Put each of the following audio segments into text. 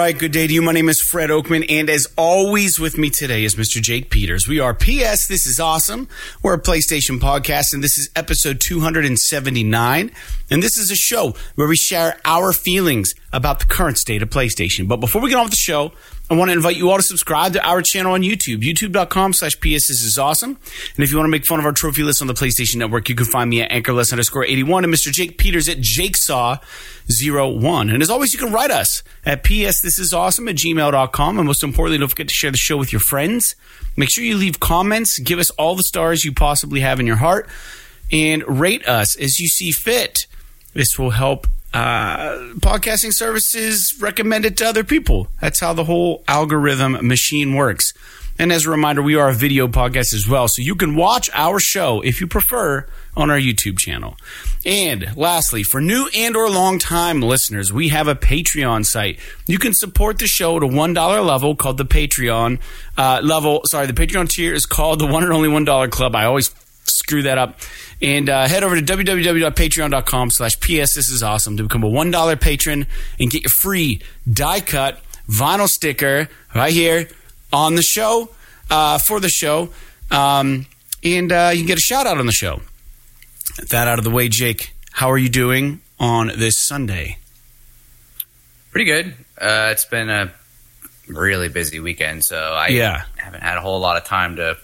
Right, good day to you. My name is Fred Oakman, and as always, with me today is Mr. Jake Peters. We are PS. This is awesome. We're a PlayStation podcast, and this is episode 279. And this is a show where we share our feelings about the current state of PlayStation. But before we get on with the show, I want to invite you all to subscribe to our channel on YouTube, youtube.com slash PS. This is awesome. And if you want to make fun of our trophy list on the PlayStation Network, you can find me at anchorless underscore 81 and Mr. Jake Peters at jakesaw01. And as always, you can write us at awesome at gmail.com. And most importantly, don't forget to share the show with your friends. Make sure you leave comments, give us all the stars you possibly have in your heart, and rate us as you see fit. This will help uh, podcasting services recommend it to other people. That's how the whole algorithm machine works. And as a reminder, we are a video podcast as well. So you can watch our show if you prefer on our YouTube channel. And lastly, for new and or long time listeners, we have a Patreon site. You can support the show at a $1 level called the Patreon uh, level. Sorry, the Patreon tier is called the one and only $1 club. I always screw that up. And uh, head over to www.patreon.com slash PS. This is awesome to become a $1 patron and get your free die cut vinyl sticker right here on the show uh, for the show. Um, and uh, you can get a shout out on the show. That out of the way, Jake, how are you doing on this Sunday? Pretty good. Uh, it's been a really busy weekend, so I Yeah. haven't had a whole lot of time to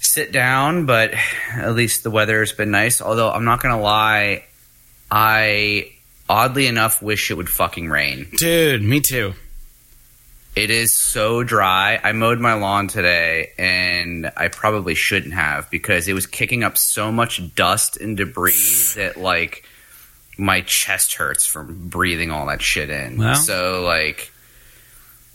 sit down, but at least the weather has been nice. Although I'm not gonna lie, I oddly enough wish it would fucking rain. Dude, me too. It is so dry. I mowed my lawn today, and I probably shouldn't have because it was kicking up so much dust and debris that like my chest hurts from breathing all that shit in. Well. so like,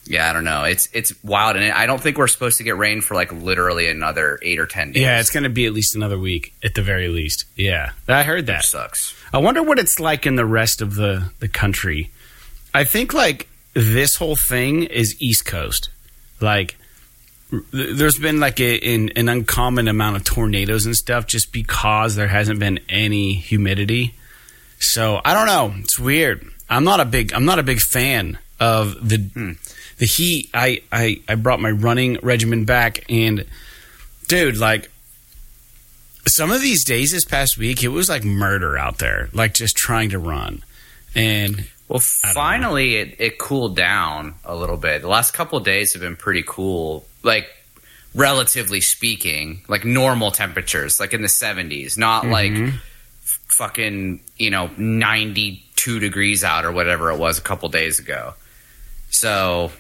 yeah, I don't know. It's it's wild, and I don't think we're supposed to get rain for like literally another eight or ten days. Yeah, it's going to be at least another week at the very least. Yeah, I heard that. which sucks. I wonder what it's like in the rest of the, the country. I think like this whole thing is East Coast. Like th- there's been like a, an, an uncommon amount of tornadoes and stuff just because there hasn't been any humidity. So I don't know. It's weird. I'm not a big I'm not a big fan of the hmm. The heat. I, I I brought my running regimen back and dude, like some of these days this past week, it was like murder out there, like just trying to run. And Well, finally, it, it cooled down a little bit. The last couple of days have been pretty cool, like relatively speaking, like normal temperatures, like in the 70s, not mm-hmm. like f- fucking, you know, 92 degrees out or whatever it was a couple days ago. So,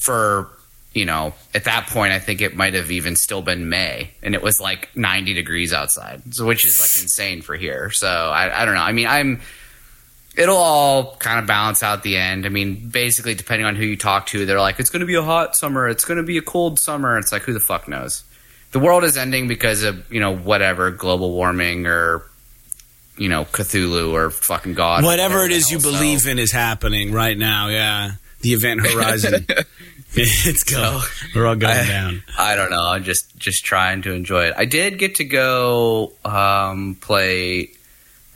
for, you know, at that point, I think it might have even still been May and it was like 90 degrees outside, so which is like insane for here. So, I, I don't know. I mean, I'm it'll all kind of balance out the end. I mean, basically, depending on who you talk to, they're like, it's going to be a hot summer, it's going to be a cold summer. It's like, who the fuck knows? The world is ending because of, you know, whatever, global warming or, you know, Cthulhu or fucking God. whatever it is you the hell, so- believe in is happening right now. Yeah. The event horizon. it's going. We're all going I- down. I don't know. I'm just just trying to enjoy it. I did get to go um, play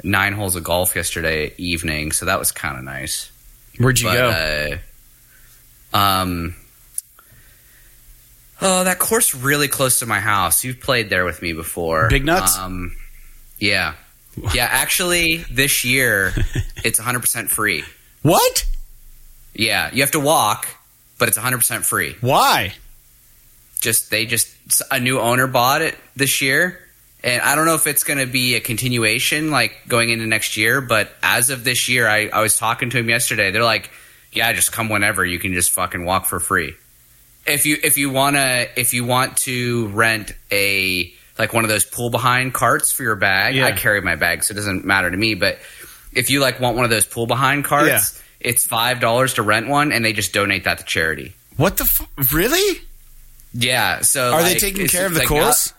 nine holes of golf yesterday evening, so that was kind of nice. Where'd you But, go? Uh, um. Oh, that course really close to my house. You've played there with me before. Big Nuts? Um, yeah, yeah. Actually, this year it's 100 percent free. what? Yeah, you have to walk, but it's 100 percent free. Why? Just they just a new owner bought it this year. And I don't know if it's going to be a continuation, like going into next year. But as of this year, I, I was talking to him yesterday. They're like, "Yeah, just come whenever. You can just fucking walk for free." if you if you wanna if you want to rent a like one of those pull behind carts for your bag, Yeah. I carry my bag, so it doesn't matter to me. But if you like want one of those pull behind carts, Yeah. It's five dollars to rent one, and they just donate that to charity. What the? F- really? Yeah. So Are they taking care of the like course? not-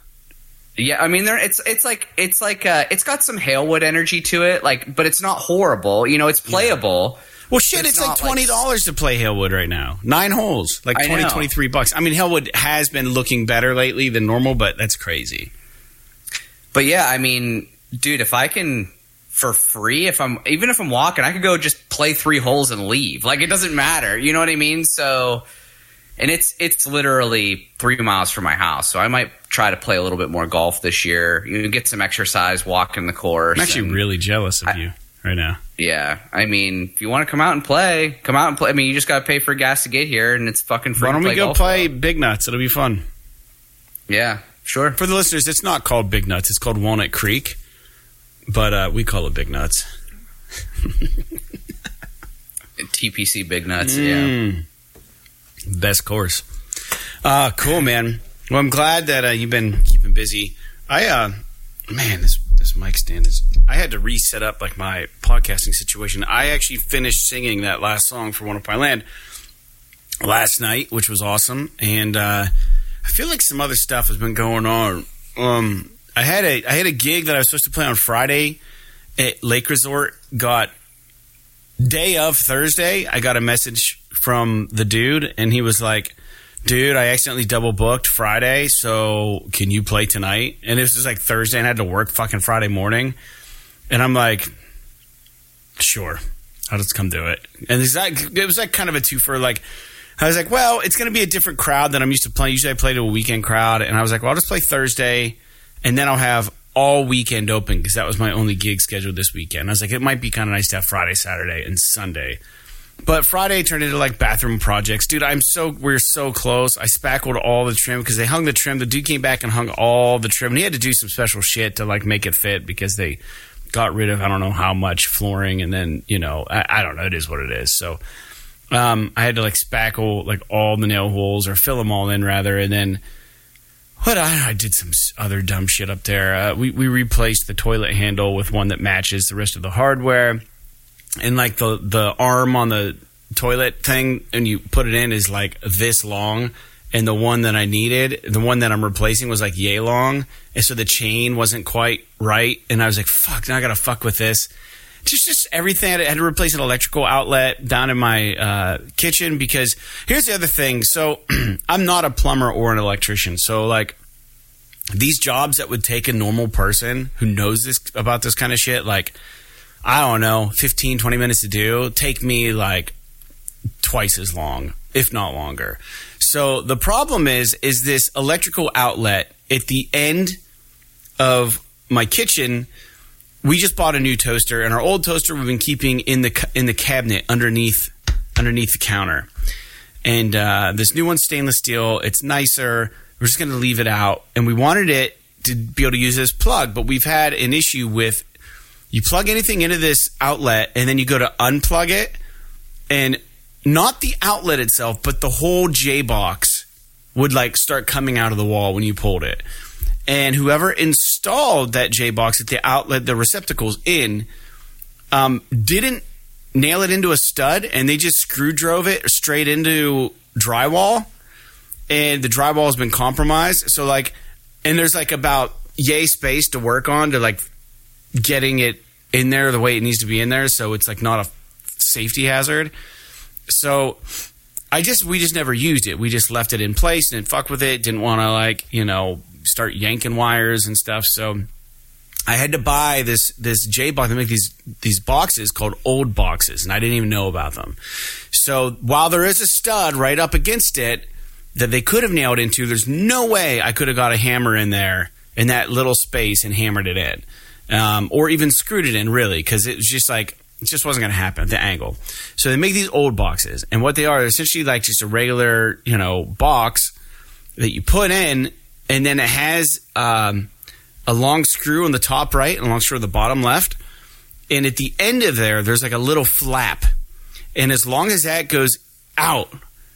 yeah, I mean, there it's it's like it's like uh, it's got some Halewood energy to it, like, but it's not horrible. You know, it's playable. Well, shit, It's it's, like twenty dollars to play Hillwood right now. Nine holes, like I 20, know. 23 bucks. I mean, Hillwood has been looking better lately than normal, but that's crazy. But yeah, I mean, dude, if I can for free if I'm even if I'm walking. I could go just play three holes and leave. Like it doesn't matter. You know what I mean? So, and it's it's literally three miles from my house. So I might try to play a little bit more golf this year. You get some exercise, walk in the course. I'm actually really jealous of I- you right now. Yeah, I mean, if you want to come out and play, come out and play. I mean, you just got to pay for gas to get here, and it's fucking free. Why don't to we go play Big Nuts? It'll be fun. Yeah, sure. For the listeners, it's not called Big Nuts. It's called Walnut Creek, but uh, we call it Big Nuts. TPC Big Nuts. Yeah. Mm. Best course. Uh, cool, man. Well, I'm glad that uh, you've been keeping busy. I, uh, man, this this mic stand is. I had to reset up like my podcasting situation. I actually finished singing that last song for One of My Land last night, which was awesome. And uh, I feel like some other stuff has been going on. Um, I had a I had a gig that I was supposed to play on Friday at Lake Resort. Got day of Thursday, I got a message from the dude, and he was like, "Dude, I accidentally double booked Friday, so can you play tonight?" And this was like Thursday, and I had to work fucking Friday morning, and I'm like, "Sure, I'll just come do it." And it was like kind of a twofer, like. I was like, well, it's going to be a different crowd than I'm used to playing. Usually I play to a weekend crowd. And I was like, well, I'll just play Thursday and then I'll have all weekend open because that was my only gig scheduled this weekend. I was like, it might be kind of nice to have Friday, Saturday, and Sunday. But Friday turned into like bathroom projects. Dude, I'm so, we're so close. I spackled all the trim because they hung the trim. The dude came back and hung all the trim. And he had to do some special shit to like make it fit because they got rid of, I don't know how much flooring. And then, you know, I, I don't know. It is what it is. So, um, I had to like spackle like all the nail holes or fill them all in rather, and then what I, I did some other dumb shit up there. Uh, we we replaced the toilet handle with one that matches the rest of the hardware, and like the the arm on the toilet thing, and you put it in is like this long. And the one that I needed, the one that I'm replacing was like yay long. And so the chain wasn't quite right. And I was like, fuck, now I got to fuck with this just just everything. I had to replace an electrical outlet down in my uh, kitchen because here's the other thing. So I'm not a plumber or an electrician. So like these jobs that would take a normal person who knows this about this kind of shit, like I don't know, 15, 20 minutes to do, take me like twice as long, if not longer. So the problem is, is this electrical outlet at the end of my kitchen we just bought a new toaster, and our old toaster we've been keeping in the in the cabinet underneath underneath the counter. And uh, this new one's stainless steel. It's nicer. We're just going to leave it out, and we wanted it to be able to use this plug, but we've had an issue with you plug anything into this outlet, and then you go to unplug it, and not the outlet itself, but the whole J box would like start coming out of the wall when you pulled it and whoever installed that J box at the outlet, the receptacles in, um, didn't nail it into a stud, and they just screw drove it straight into drywall, and the drywall has been compromised. So like, and there's like about yay space to work on to like getting it in there the way it needs to be in there, so it's like not a safety hazard. So I just we just never used it. We just left it in place and fuck with it. Didn't want to like you know start yanking wires and stuff. So I had to buy this this J box. They make these these boxes called old boxes, and I didn't even know about them. So while there is a stud right up against it that they could have nailed into, there's no way I could have got a hammer in there in that little space and hammered it in, um, or even screwed it in really, because it was just like it just wasn't going to happen at the angle. So they make these old boxes, and what they are they're essentially like just a regular you know box that you put in, and then it has um, a long screw on the top right and a long screw on the bottom left. And at the end of there, there's like a little flap. And as long as that goes out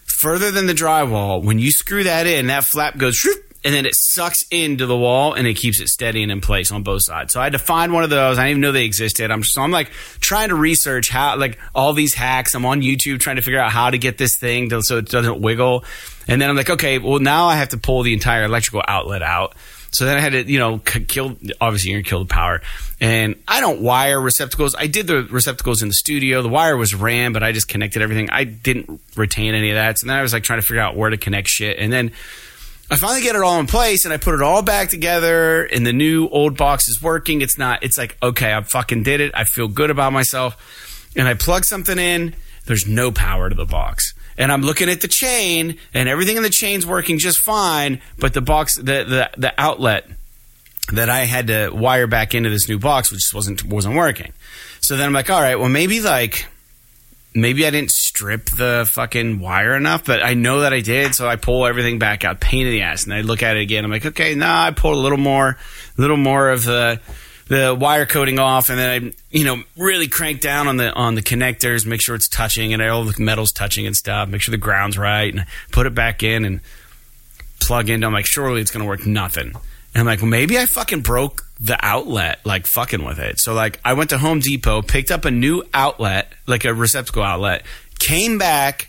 further than the drywall, when you screw that in, that flap goes shroop, and then it sucks into the wall and it keeps it steady and in place on both sides. So I had to find one of those. I didn't even know they existed. I'm so I'm like trying to research how like all these hacks. I'm on YouTube trying to figure out how to get this thing to, so it doesn't wiggle. And then I'm like, okay, well now I have to pull the entire electrical outlet out. So then I had to, you know, kill. Obviously, you're gonna kill the power. And I don't wire receptacles. I did the receptacles in the studio. The wire was ran, but I just connected everything. I didn't retain any of that. So then I was like trying to figure out where to connect shit. And then I finally get it all in place and I put it all back together and the new old box is working. It's not, it's like, okay, I fucking did it. I feel good about myself. And I plug something in. There's no power to the box. And I'm looking at the chain and everything in the chain's working just fine. But the box, the, the, the outlet that I had to wire back into this new box, which wasn't, wasn't working. So then I'm like, all right, well, maybe like, maybe I didn't strip the fucking wire enough, but I know that I did. So I pull everything back out, pain in the ass, and I look at it again. I'm like, okay, nah, I pulled a little more, a little more of the the wire coating off, and then I, you know, really crank down on the on the connectors, make sure it's touching, and all the metals touching and stuff. Make sure the ground's right, and put it back in and plug in. I'm like, surely it's gonna work. Nothing. And I'm like, well, maybe I fucking broke the outlet, like fucking with it. So like, I went to Home Depot, picked up a new outlet, like a receptacle outlet, came back.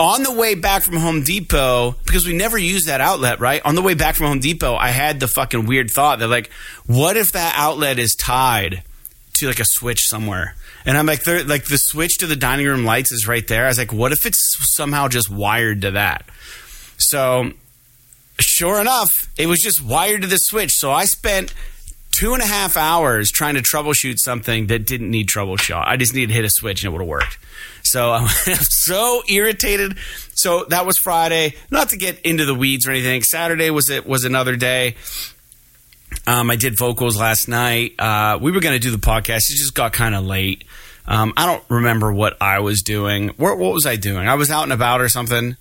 On the way back from Home Depot, because we never used that outlet, right? On the way back from Home Depot, I had the fucking weird thought that like, what if that outlet is tied to like a switch somewhere? And I'm like, there, like the switch to the dining room lights is right there. I was like, what if it's somehow just wired to that? So sure enough, it was just wired to the switch. So I spent two and a half hours trying to troubleshoot something that didn't need troubleshoot. I just needed to hit a switch and it would have worked. So I'm so irritated. So that was Friday. Not to get into the weeds or anything. Saturday was it was another day. Um, I did vocals last night. Uh, we were going to do the podcast. It just got kind of late. Um, I don't remember what I was doing. What, what was I doing? I was out and about or something.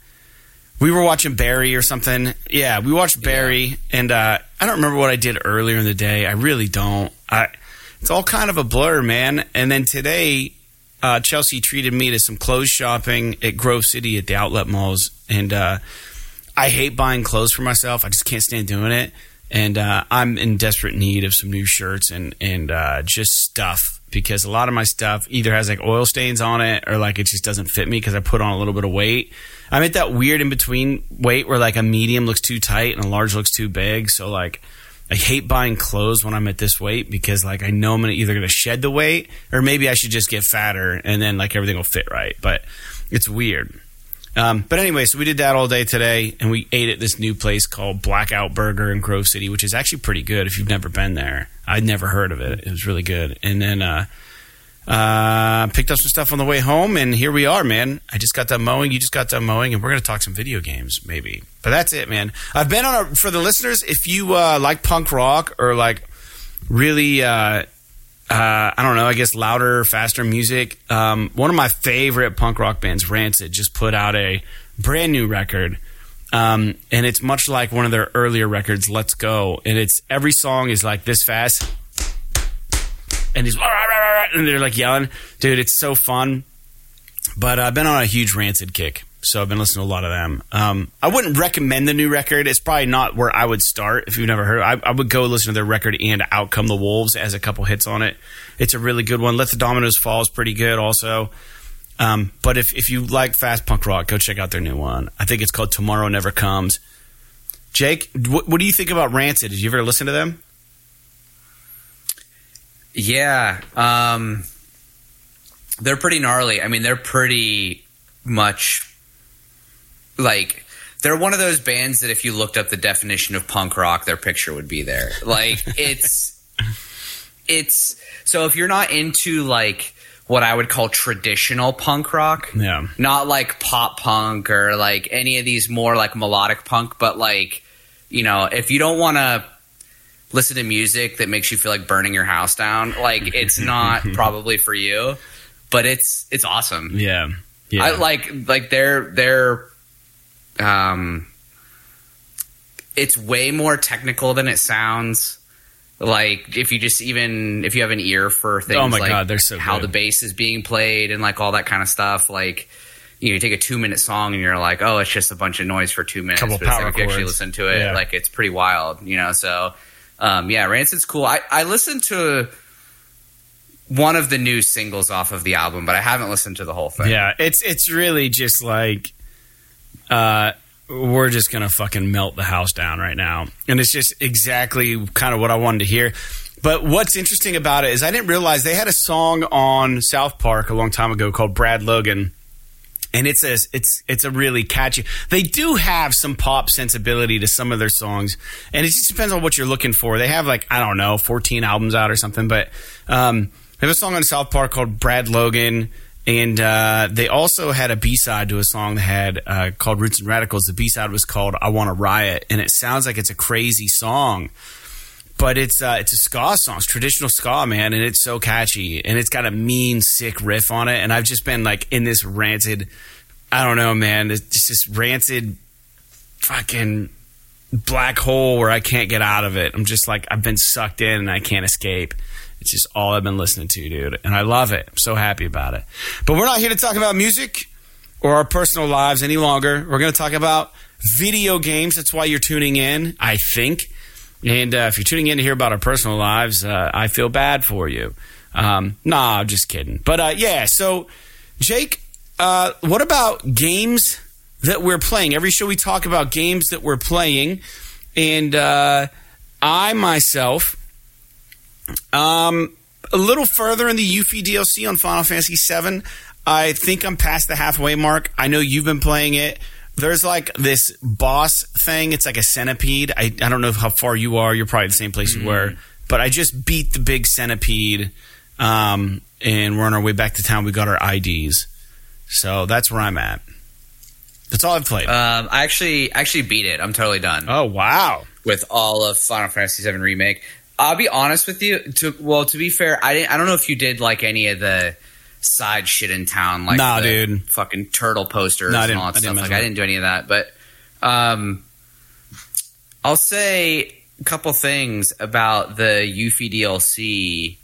We were watching Barry or something. Yeah, we watched Barry, and uh, I don't remember what I did earlier in the day. I really don't. I, it's all kind of a blur, man. And then today, uh, Chelsea treated me to some clothes shopping at Grove City at the outlet malls, and uh, I hate buying clothes for myself. I just can't stand doing it, and uh, I'm in desperate need of some new shirts and and uh, just stuff because a lot of my stuff either has like oil stains on it or like it just doesn't fit me because I put on a little bit of weight. I'm at that weird in between weight where like a medium looks too tight and a large looks too big. So like I hate buying clothes when I'm at this weight because like I know I'm gonna either gonna shed the weight or maybe I should just get fatter and then like everything will fit right. But it's weird. Um, but anyway, so we did that all day today, and we ate at this new place called Blackout Burger in Grove City, which is actually pretty good if you've never been there. I'd never heard of it; it was really good. And then uh, uh, picked up some stuff on the way home, and here we are, man. I just got done mowing. You just got done mowing, and we're going to talk some video games, maybe. But that's it, man. I've been on a, for the listeners. If you uh, like punk rock or like really, uh, uh, I don't know, I guess louder, faster music. Um, one of my favorite punk rock bands, Rancid, just put out a brand new record. Um, and it's much like one of their earlier records, Let's Go. And it's every song is like this fast and he's and they're like yelling, dude. It's so fun. But I've been on a huge rancid kick, so I've been listening to a lot of them. Um, I wouldn't recommend the new record. It's probably not where I would start if you've never heard. I, I would go listen to their record and Out Come the Wolves as a couple hits on it. It's a really good one. Let the Dominoes Fall is pretty good also. Um, but if if you like fast punk rock, go check out their new one. I think it's called Tomorrow Never Comes. Jake, what, what do you think about Rancid? Did you ever listen to them? Yeah, um, they're pretty gnarly. I mean, they're pretty much like they're one of those bands that if you looked up the definition of punk rock, their picture would be there. Like it's it's so if you're not into like what I would call traditional punk rock, Yeah. not like pop punk or like any of these more like melodic punk, but like you know, if you don't want to listen to music that makes you feel like burning your house down, like it's not probably for you. But it's it's awesome. Yeah. Yeah. I like like they're they're um it's way more technical than it sounds. Like if you just even if you have an ear for things Oh my like God, they're so how good. the bass is being played and like all that kind of stuff, like you know, you take a two minute song and you're like, oh, it's just a bunch of noise for two minutes. Couple but like power if you actually listen to it, Yeah. like it's pretty wild, you know. So um, yeah, Rancid's cool. I, I listened to one of the new singles off of the album, but I haven't listened to the whole thing. Yeah, it's it's really just like uh we're just gonna fucking melt the house down right now. And it's just exactly kind of what I wanted to hear. But what's interesting about it is I didn't realize they had a song on South Park a long time ago called Brad Logan. and it's a it's it's a really catchy. They do have some pop sensibility to some of their songs, and it just depends on what you're looking for. They have like I don't know, 14 albums out or something, but um, they have a song on South Park called Brad Logan. And uh, they also had a B side to a song that had uh, called Roots and Radicals. The B side was called "I Want to Riot," and it sounds like it's a crazy song, but it's uh, it's a ska song, it's traditional ska, man, and it's so catchy, and it's got a mean, sick riff on it. And I've just been like in this Rancid, I don't know, man, it's just Rancid, fucking black hole where I can't get out of it. I'm just like I've been sucked in and I can't escape. It's just all I've been listening to, dude. And I love it. I'm so happy about it. But we're not here to talk about music or our personal lives any longer. We're going to talk about video games. That's why you're tuning in, I think. And uh, if you're tuning in to hear about our personal lives, uh, I feel bad for you. Um, nah, I'm just kidding. But uh, yeah, so Jake, uh, what about games that we're playing? Every show we talk about games that we're playing. And uh, I myself um, a little further in the Yuffie DLC on Final Fantasy VII. I think I'm past the halfway mark. I know you've been playing it. There's like this boss thing. It's like a centipede. I, I don't know how far you are. You're probably the same place you were. But I just beat the big centipede, um, and we're on our way back to town. We got our IDs, so that's where I'm at. That's all I've played. Um, I actually actually beat it. I'm totally done oh wow! with all of Final Fantasy VII remake. I'll be honest with you. To well, to be fair, I didn't. I don't know if you did like any of the side shit in town, like Nah, the dude. fucking turtle posters I and didn't- all I that didn't stuff. Like I didn't do any of that, but um, I'll say a couple things about the Yuffie DLC.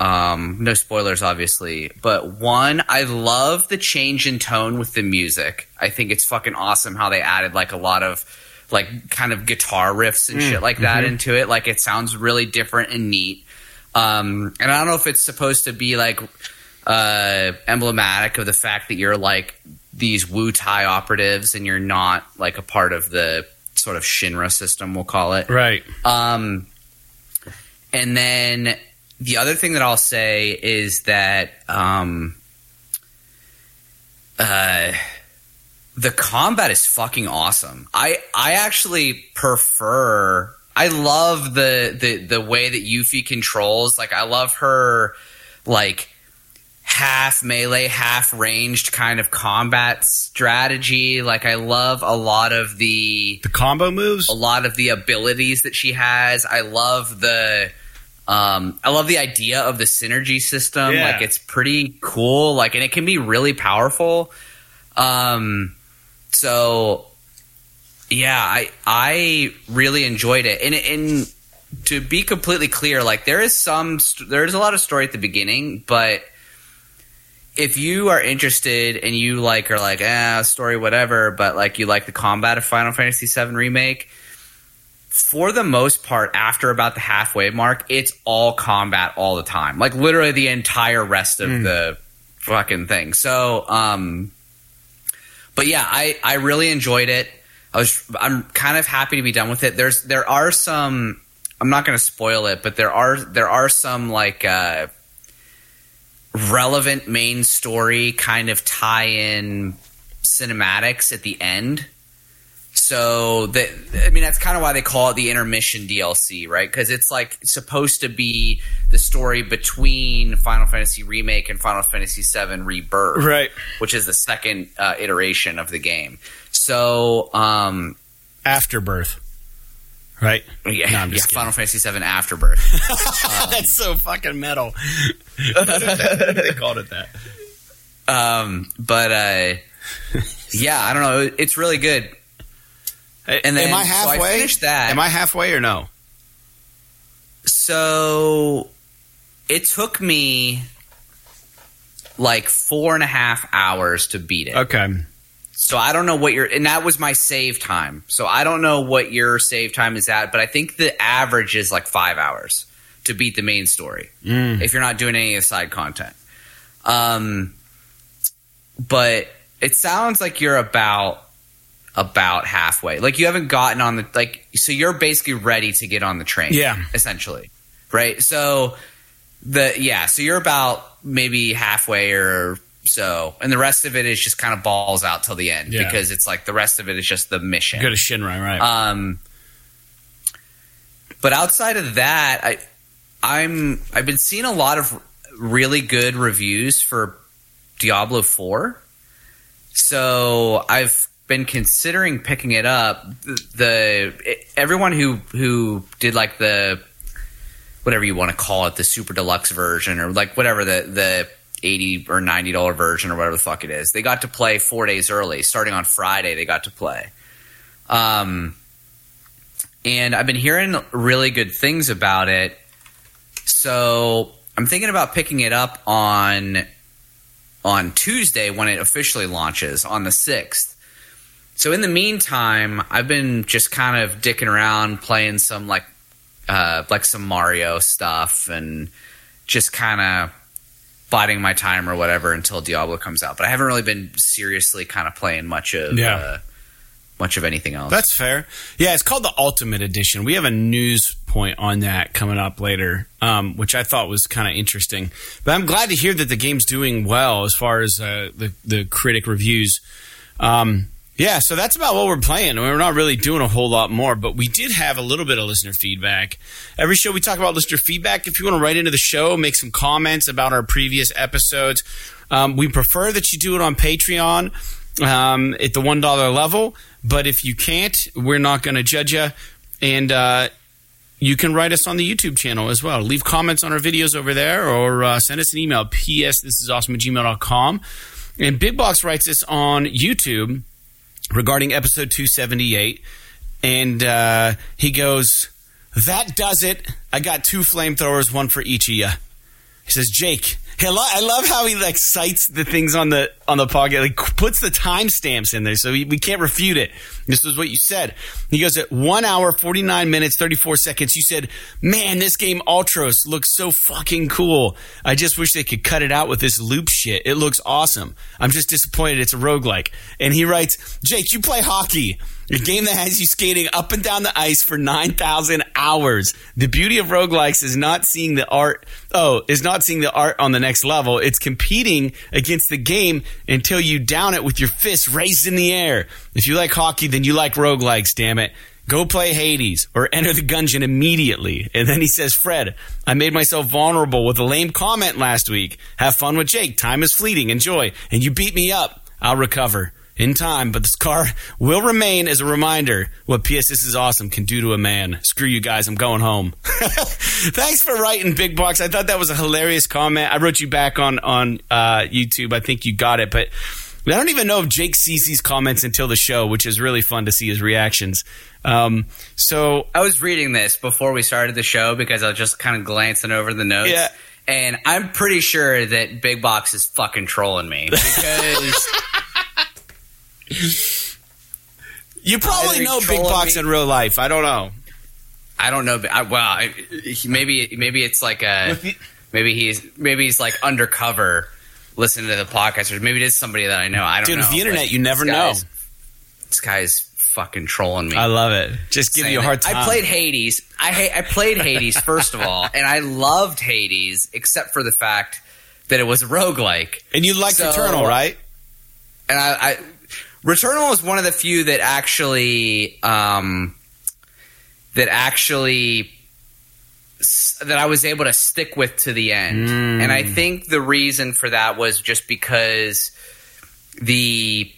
Um, no spoilers, obviously, but one, I love the change in tone with the music. I think it's fucking awesome how they added like a lot of like kind of guitar riffs and shit like that into it. Like it sounds really different and neat. Um, and I don't know if it's supposed to be like uh, emblematic of the fact that you're like these Wutai operatives and you're not like a part of the sort of Shinra system, we'll call it. Right. Um, and then the other thing that I'll say is that um, uh, the combat is fucking awesome. I I actually prefer. I love the the the way that Yuffie controls. Like I love her like half melee, half ranged kind of combat strategy. Like I love a lot of the The combo moves. a lot of the abilities that she has. I love the um, I love the idea of the synergy system. Yeah. Like it's pretty cool. Like and it can be really powerful. Um, so yeah, I I really enjoyed it. And and to be completely clear, like there is some there is a lot of story at the beginning, but if you are interested and you like are like ah story whatever, but like you like the combat of Final Fantasy VII remake, for the most part, after about the halfway mark, it's all combat all the time, like literally the entire rest of the fucking thing. So, um, but yeah, I I really enjoyed it. I was I'm kind of happy to be done with it. There's there are some I'm not going to spoil it, but there are there are some like uh, relevant main story kind of tie in cinematics at the end. So that I mean that's kind of why they call it the intermission DLC, right? Because it's like supposed to be the story between Final Fantasy Remake and Final Fantasy VII Rebirth, Right. Which is the second uh, iteration of the game. So um, Afterbirth. Right. yeah, No, I'm yeah, just. Final Fantasy VII Afterbirth. That's so fucking metal. they called it that. um, but uh, yeah, I don't know. It's really good. And then- am I so I halfway? finished that. Am I halfway or no? So it took me like four and a half hours to beat it. Okay. So I don't know what your and that was my save time. So I don't know what your save time is at, but I think the average is like five hours to beat the main story Mm. if you're not doing any of side content. Um, but it sounds like you're about about halfway. Like you haven't gotten on the like so you're basically ready to get on the train. Yeah. Essentially. Right? So the yeah, so you're about maybe halfway or So, and the rest of it is just kind of balls out till the end Yeah. because it's like the rest of it is just the mission. Go to Shinrai, right? Um, but outside of that, I I'm I've been seeing a lot of really good reviews for Diablo Four. So I've been considering picking it up. The, the everyone who who did like the whatever you want to call it, the super deluxe version or like whatever the the eighty or ninety dollar version or whatever the fuck it is, they got to play four days early, starting on Friday. They got to play. Um, and I've been hearing really good things about it. So I'm thinking about picking it up on on Tuesday when it officially launches on the sixth. So in the meantime, I've been just kind of dicking around playing some like uh, like some Mario stuff and just kind of biding my time or whatever until Diablo comes out. But I haven't really been seriously kind of playing much of Yeah. uh, much of anything else. That's fair. Yeah, it's called the Ultimate Edition. We have a news point on that coming up later, um, which I thought was kind of interesting. But I'm glad to hear that the game's doing well as far as uh, the the critic reviews. Um, yeah, so that's about what we're playing. We're not really doing a whole lot more, but we did have a little bit of listener feedback. Every show we talk about listener feedback. If you want to write into the show, make some comments about our previous episodes. Um, we prefer that you do it on Patreon um, at the one dollar level. But if you can't, we're not going to judge you. And uh, you can write us on the YouTube channel as well. Leave comments on our videos over there or uh, send us an email. P.S. This is awesome at gmail.com. And Big Box writes us on YouTube regarding episode 278. And uh, he goes, That does it. I got two flamethrowers, one for each of you. He says, Jake. I I love how he like cites the things on the on the podcast, like puts the timestamps in there, so we, we can't refute it. This is what you said. He goes at one hour, forty nine minutes, thirty four seconds. You said, "Man, this game Ultros looks so fucking cool. I just wish they could cut it out with this loop shit. It looks awesome. I'm just disappointed it's a roguelike." And he writes, "Jake, you play hockey." A game that has you skating up and down the ice for 9,000 hours. The beauty of roguelikes is not seeing the art, oh, is not seeing the art on the next level. It's competing against the game until you down it with your fist raised in the air. If you like hockey, then you like roguelikes, damn it. Go play Hades or enter the gungeon immediately. And then he says, Fred, I made myself vulnerable with a lame comment last week. Have fun with Jake. Time is fleeting. Enjoy. And you beat me up. I'll recover in time, but this car will remain as a reminder what PS This is Awesome can do to a man. Screw you guys, I'm going home. Thanks for writing, Big Box. I thought that was a hilarious comment. I wrote you back on on uh, YouTube. I think you got it, but I don't even know if Jake sees these comments until the show, which is really fun to see his reactions. Um, so I was reading this before we started the show because I was just kind of glancing over the notes. Yeah. And I'm pretty sure that Big Box is fucking trolling me because you probably know Big Box me- in real life. I don't know. I don't know. I, uh, well, I, maybe maybe it's like a maybe he's maybe he's like undercover listening to the podcast, or maybe it is somebody that I know. I don't Dude, know. with the internet, but you never this know. guy's- This guy's fucking trolling me. I love it. Just give saying you a hard time. I played Hades. I ha- I played Hades first of all, and I loved Hades, except for the fact that it was a roguelike. and you liked So- Returnal, right? And I, I Returnal was one of the few that actually um, that actually that I was able to stick with to the end. Mm. And I think the reason for that was just because the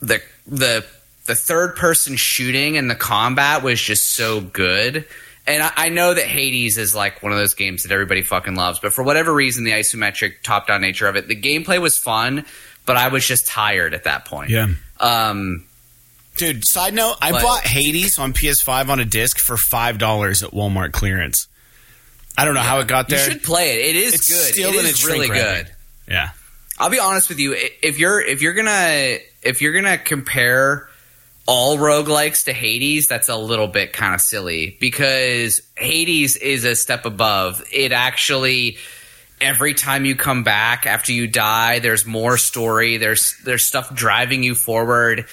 the the the third person shooting and the combat was just so good. And I, I know that Hades is like one of those games that everybody fucking loves, but for whatever reason, the isometric top down nature of it, the gameplay was fun, but I was just tired at that point. Yeah. Um, Dude, side note, I But- bought Hades on PS5 on a disc for $5 at Walmart clearance. I don't know how it got there. you should play it. It is It's good. still in its really shrink wrapping. good. Yeah. I'll be honest with you. If you're if you're gonna if you're gonna compare all roguelikes to Hades, that's a little bit kind of silly because Hades is a step above. It actually every time you come back after you die, there's more story. There's there's stuff driving you forward.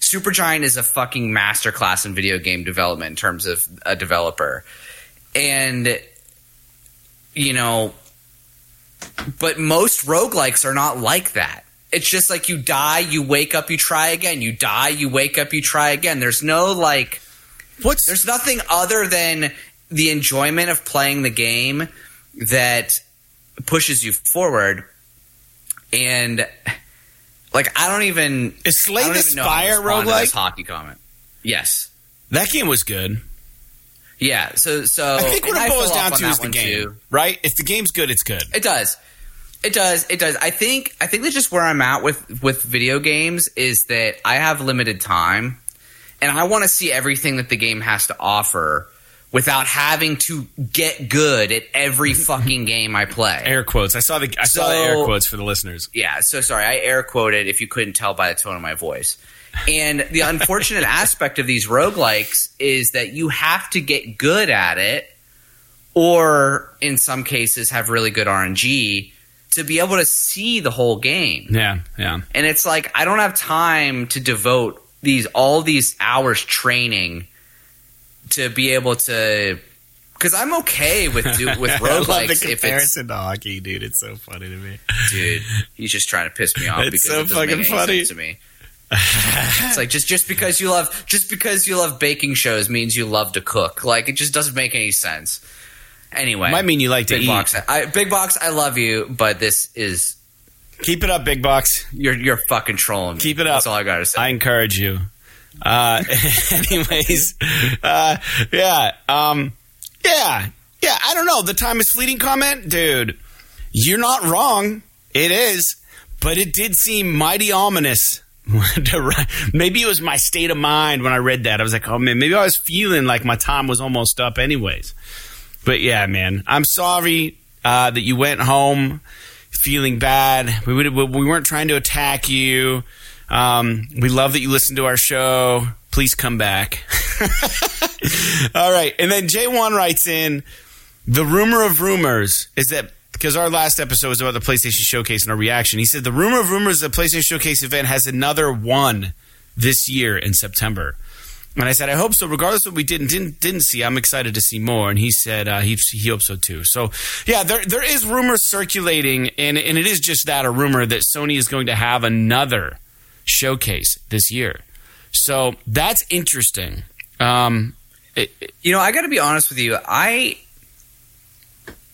Supergiant is a fucking masterclass in video game development in terms of a developer. And you know, but most roguelikes are not like that. It's just like you die, you wake up, you try again. You die, you wake up, you try again. There's no like What's there's nothing other than the enjoyment of playing the game that pushes you forward. And like I don't even is Slay I don't the even know how to Spire respond roguelike? hockey comment. Yes. That game was good. Yeah. So so I think what it boils down to is the one, game, too. right? If the game's good, it's good. It does. It does. It does. I think. I think that's just where I'm at with with video games is that I have limited time, and I want to see everything that the game has to offer without having to get good at every fucking game I play. Air quotes. I saw the I saw the air quotes for the listeners. Yeah. So sorry, I air quoted if you couldn't tell by the tone of my voice. And the unfortunate aspect of these roguelikes is that you have to get good at it, or in some cases have really good RNG to be able to see the whole game. Yeah, yeah. And it's like I don't have time to devote these all these hours training to be able to because I'm okay with do, with I love the roguelikes if comparison to hockey, dude. It's so funny to me. dude. He's just trying to piss me off It's because so it fucking funny. to me. it's like just just because you love just because you love baking shows means you love to cook. Like it just doesn't make any sense. Anyway, Might mean you like to big eat. box. I, big box. I love you, but this is Keep it up, big box. you're you're fucking trolling. Me. Keep it up. That's all I gotta say. I encourage you. Uh, anyways, uh, yeah, um, yeah, yeah. I don't know. The time is fleeting. Comment, dude. You're not wrong. It is, but it did seem mighty ominous. maybe it was my state of mind when I read that. I was like, oh man, maybe I was feeling like my time was almost up, anyways. But yeah, man, I'm sorry uh, that you went home feeling bad. We we weren't trying to attack you. Um, we love that you listen to our show. Please come back. All right, and then J1 writes in the rumor of rumors is that because our last episode was about the PlayStation Showcase and our reaction. He said the rumor of rumors the PlayStation Showcase event has another one this year in September. And I said, I hope so. Regardless of what we didn't didn't, didn't see, I'm excited to see more. And he said uh, he he hopes so too. So yeah, there there is rumors circulating, and and it is just that a rumor that Sony is going to have another showcase this year. So that's interesting. Um, it, it- You know, I got to be honest with you. I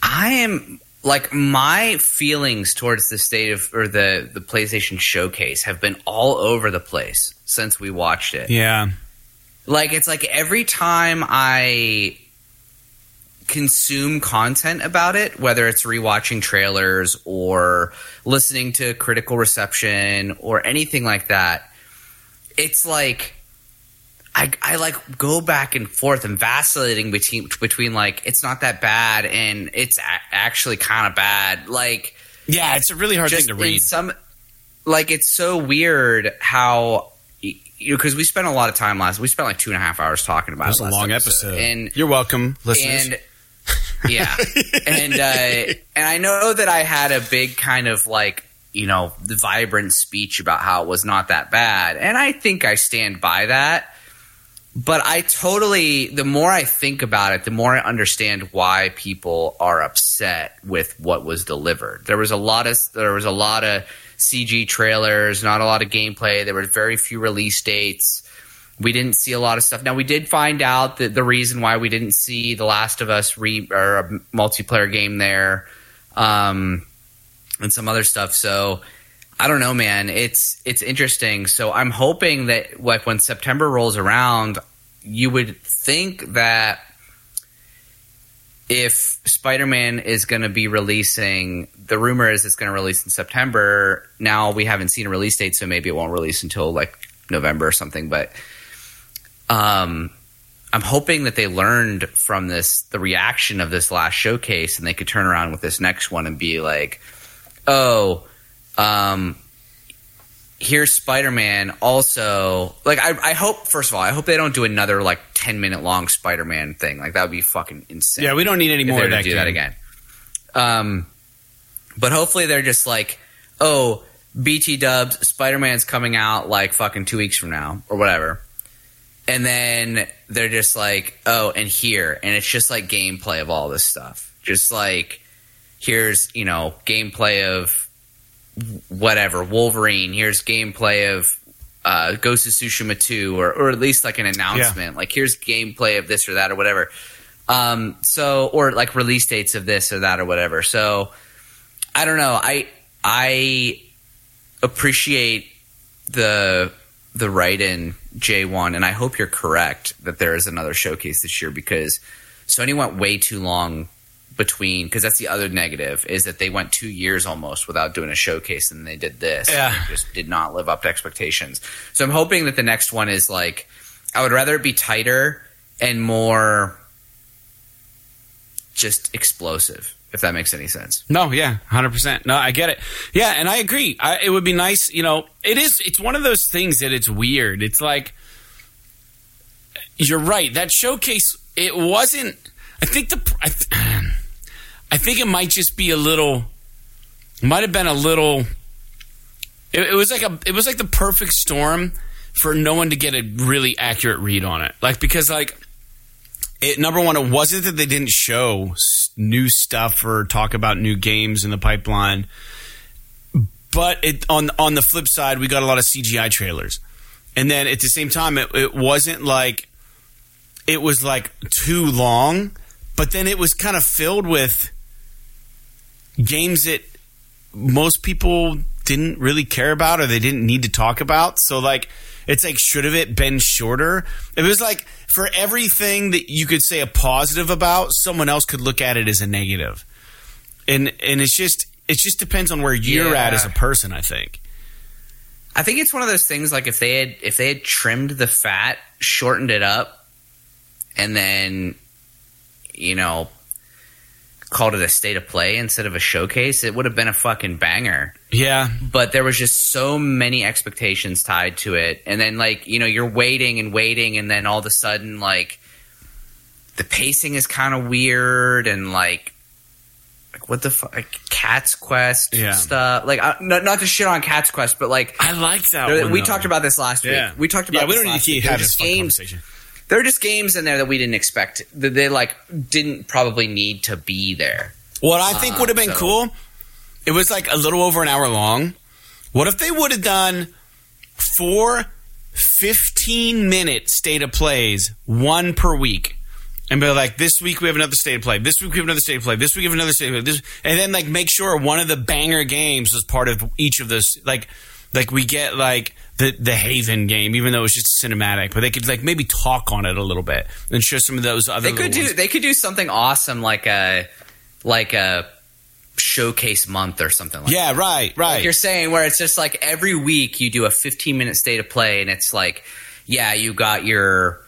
I am like my feelings towards the state of or the the PlayStation showcase have been all over the place since we watched it. yeah, Like it's like every time I consume content about it, whether it's rewatching trailers or listening to critical reception or anything like that, it's like I, I like go back and forth and vacillating between between like it's not that bad and it's a- actually kind of bad. Like yeah, it's a really hard thing to read. some like it's so weird how you know because we spent a lot of time last we spent like two and a half hours talking about It was a long episode. and You're welcome, listeners. and yeah. And uh and i know that i had a big kind of like you know the vibrant speech about how it was not that bad and i think i stand by that. But i totally the more i think about it the more i understand why people are upset with what was delivered. There was a lot of there was a lot of cg trailers not a lot of gameplay. There were very few release dates we didn't see a lot of stuff. Now we did find out that the reason why we didn't see The Last of Us re or a multiplayer game there, um, and some other stuff. So I don't know, man. It's it's interesting. So I'm hoping that like when September rolls around, you would think that if Spider-Man is going to be releasing, the rumor is it's going to release in September. Now we haven't seen a release date, so maybe it won't release until like November or something. But um, I'm hoping that they learned from this the reaction of this last showcase, and they could turn around with this next one and be like, "Oh, um, here's Spider-Man." Also, like I, I hope first of all, I hope they don't do another like 10 minute long Spider-Man thing. Like that would be fucking insane yeah, we don't need any more of that. to do that again. Um, but hopefully they're just like, oh, BT Dubs, Spider Man's coming out like fucking two weeks from now or whatever, and then they're just like, oh, and here, and it's just like gameplay of all this stuff, just like. here's you know gameplay of whatever Wolverine. Here's gameplay of uh, Ghost of Tsushima 2, or or at least like an announcement. Like here's gameplay of this or that or whatever. Um, so or like release dates of this or that or whatever. So I don't know. I I appreciate the the write in J1, and I hope you're correct that there is another showcase this year because Sony went way too long between because that's the other negative is that they went two years almost without doing a showcase and they did this. Yeah. just did not live up to expectations. So i'm hoping that the next one is like i would rather it be tighter and more just explosive if that makes any sense No, yeah, hundred percent. No, I get it. Yeah, and I agree. I, it would be nice, you know. It is. It's one of those things that it's weird. It's like you're right. That showcase. It wasn't. I think the. I, th- I think it might just be a little. Might have been a little. It, it was like a. It was like the perfect storm for no one to get a really accurate read on it. Like because like it number one, it wasn't that they didn't show new stuff or talk about new games in the pipeline, but it on on the flip side, we got a lot of CGI trailers, and then at the same time, it, it wasn't like it was like too long, but then it was kind of filled with games that most people didn't really care about or they didn't need to talk about. So like it's like should have it been shorter? It was like for everything that you could say a positive about, someone else could look at it as a negative. And and it's just it just depends on where you're at as a person, I think. I think it's one of those things like if they had if they had trimmed the fat, shortened it up, and then you know called it a state of play instead of a showcase, it would have been a fucking banger. Yeah. But there was just so many expectations tied to it, and then like you know you're waiting and waiting, and then all of a sudden like the pacing is kind of weird, and like like what the fuck, like Cat's Quest Yeah. stuff. Like not not to shit on Cat's Quest, but like I like that there- one, we though. talked about this last yeah. week. We talked about Yeah, we don't need to keep week. There are having this games. conversation. There are just games in there that we didn't expect that they like didn't probably need to be there. What I think would have um, been so- cool, it was like a little over an hour long. What if they would have done four 15 minute state of plays, one per week? And be like, this week we have another state of play. This week we have another state of play. This week we have another state of play. This, and then like make sure one of the banger games was part of each of those. Like, like we get like the the Haven game, even though it's just cinematic, but they could like maybe talk on it a little bit and show some of those other. They could do ones. they could do something awesome like a like a showcase month or something like Yeah, right, right. like you're saying where it's just like every week you do a 15 minute state of play and it's like yeah you got your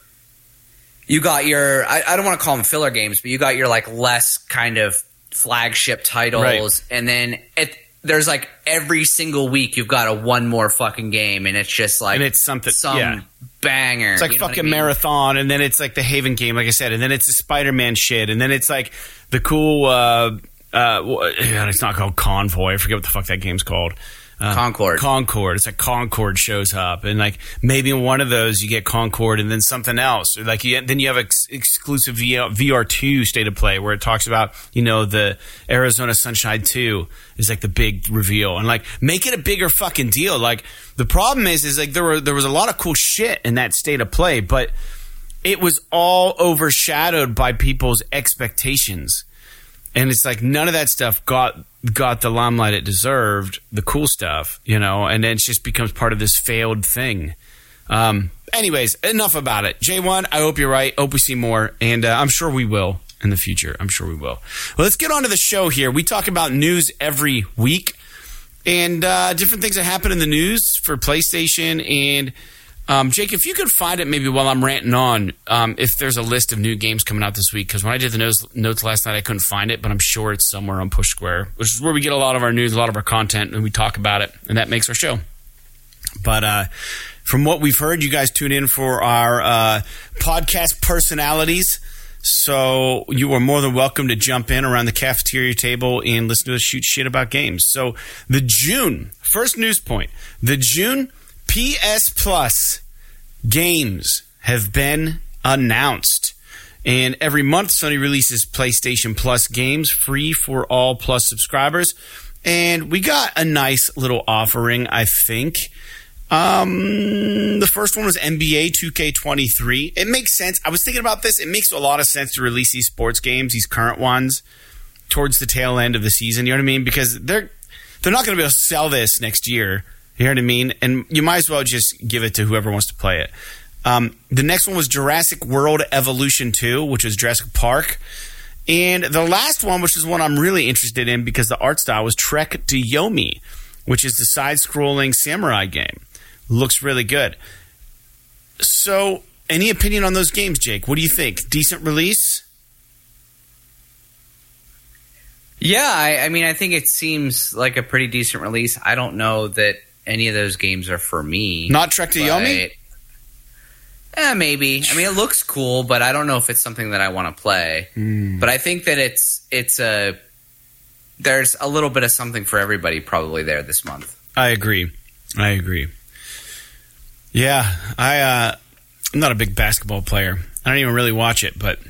you got your i, I don't want to call them filler games but you got your like less kind of flagship titles Right. and then it there's like every single week you've got a one more fucking game and it's just like And it's something- some yeah. banger It's like you know what I fucking mean? marathon, and then it's like the Haven game, like I said, and then it's the Spider Man shit, and then it's like the cool. Uh, uh, it's not called Convoy. I forget what the fuck that game's called. Uh, Concord. Concord. It's like Concord shows up, and like maybe in one of those you get Concord, and then something else. Like you, then you have ex- exclusive VR two state of play where it talks about you know the Arizona Sunshine two is like the big reveal, and like make it a bigger fucking deal. Like the problem is, is like there were there was a lot of cool shit in that state of play, but it was all overshadowed by people's expectations and it's like none of that stuff got got the limelight it deserved the cool stuff you know and then it just becomes part of this failed thing. Um anyways enough about it. J1 i hope you're right. Hope we see more and uh, i'm sure we will in the future. I'm sure we will. Well, let's get on to the show here. We talk about news every week and uh, different things that happen in the news for playstation and um, Jake, if you could find it maybe while I'm ranting on, um, if there's a list of new games coming out this week, because when I did the notes, notes last night, I couldn't find it, but I'm sure it's somewhere on Push Square, which is where we get a lot of our news, a lot of our content, and we talk about it, and that makes our show. But uh, from what we've heard, you guys tune in for our uh, podcast personalities. So you are more than welcome to jump in around the cafeteria table and listen to us shoot shit about games. So the June first news point: the June PS Plus games have been announced. And every month, Sony releases PlayStation Plus games free for all Plus subscribers. And we got a nice little offering, I think. Um, the first one was NBA 2K23. It makes sense. I was thinking about this. It makes a lot of sense to release these sports games, these current ones, towards the tail end of the season. You know what I mean? Because they're they're not going to be able to sell this next year. You know what I mean? And you might as well just give it to whoever wants to play it. Um, the next one was Jurassic World Evolution 2, which was Jurassic Park. And the last one, which is one I'm really interested in because the art style was Trek to Yomi, which is the side scrolling samurai game. Looks really good. So, any opinion on those games, Jake? What do you think? Decent release? Yeah, I, I mean, I think it seems like a pretty decent release. I don't know that any of those games are for me. Not Trek to Yomi? Eh, maybe. I mean, it looks cool, but I don't know if it's something that I want to play. Mm. But I think that it's it's a there's a little bit of something for everybody probably there this month. I agree. I agree. Yeah, I uh, I'm not a big basketball player. I don't even really watch it, but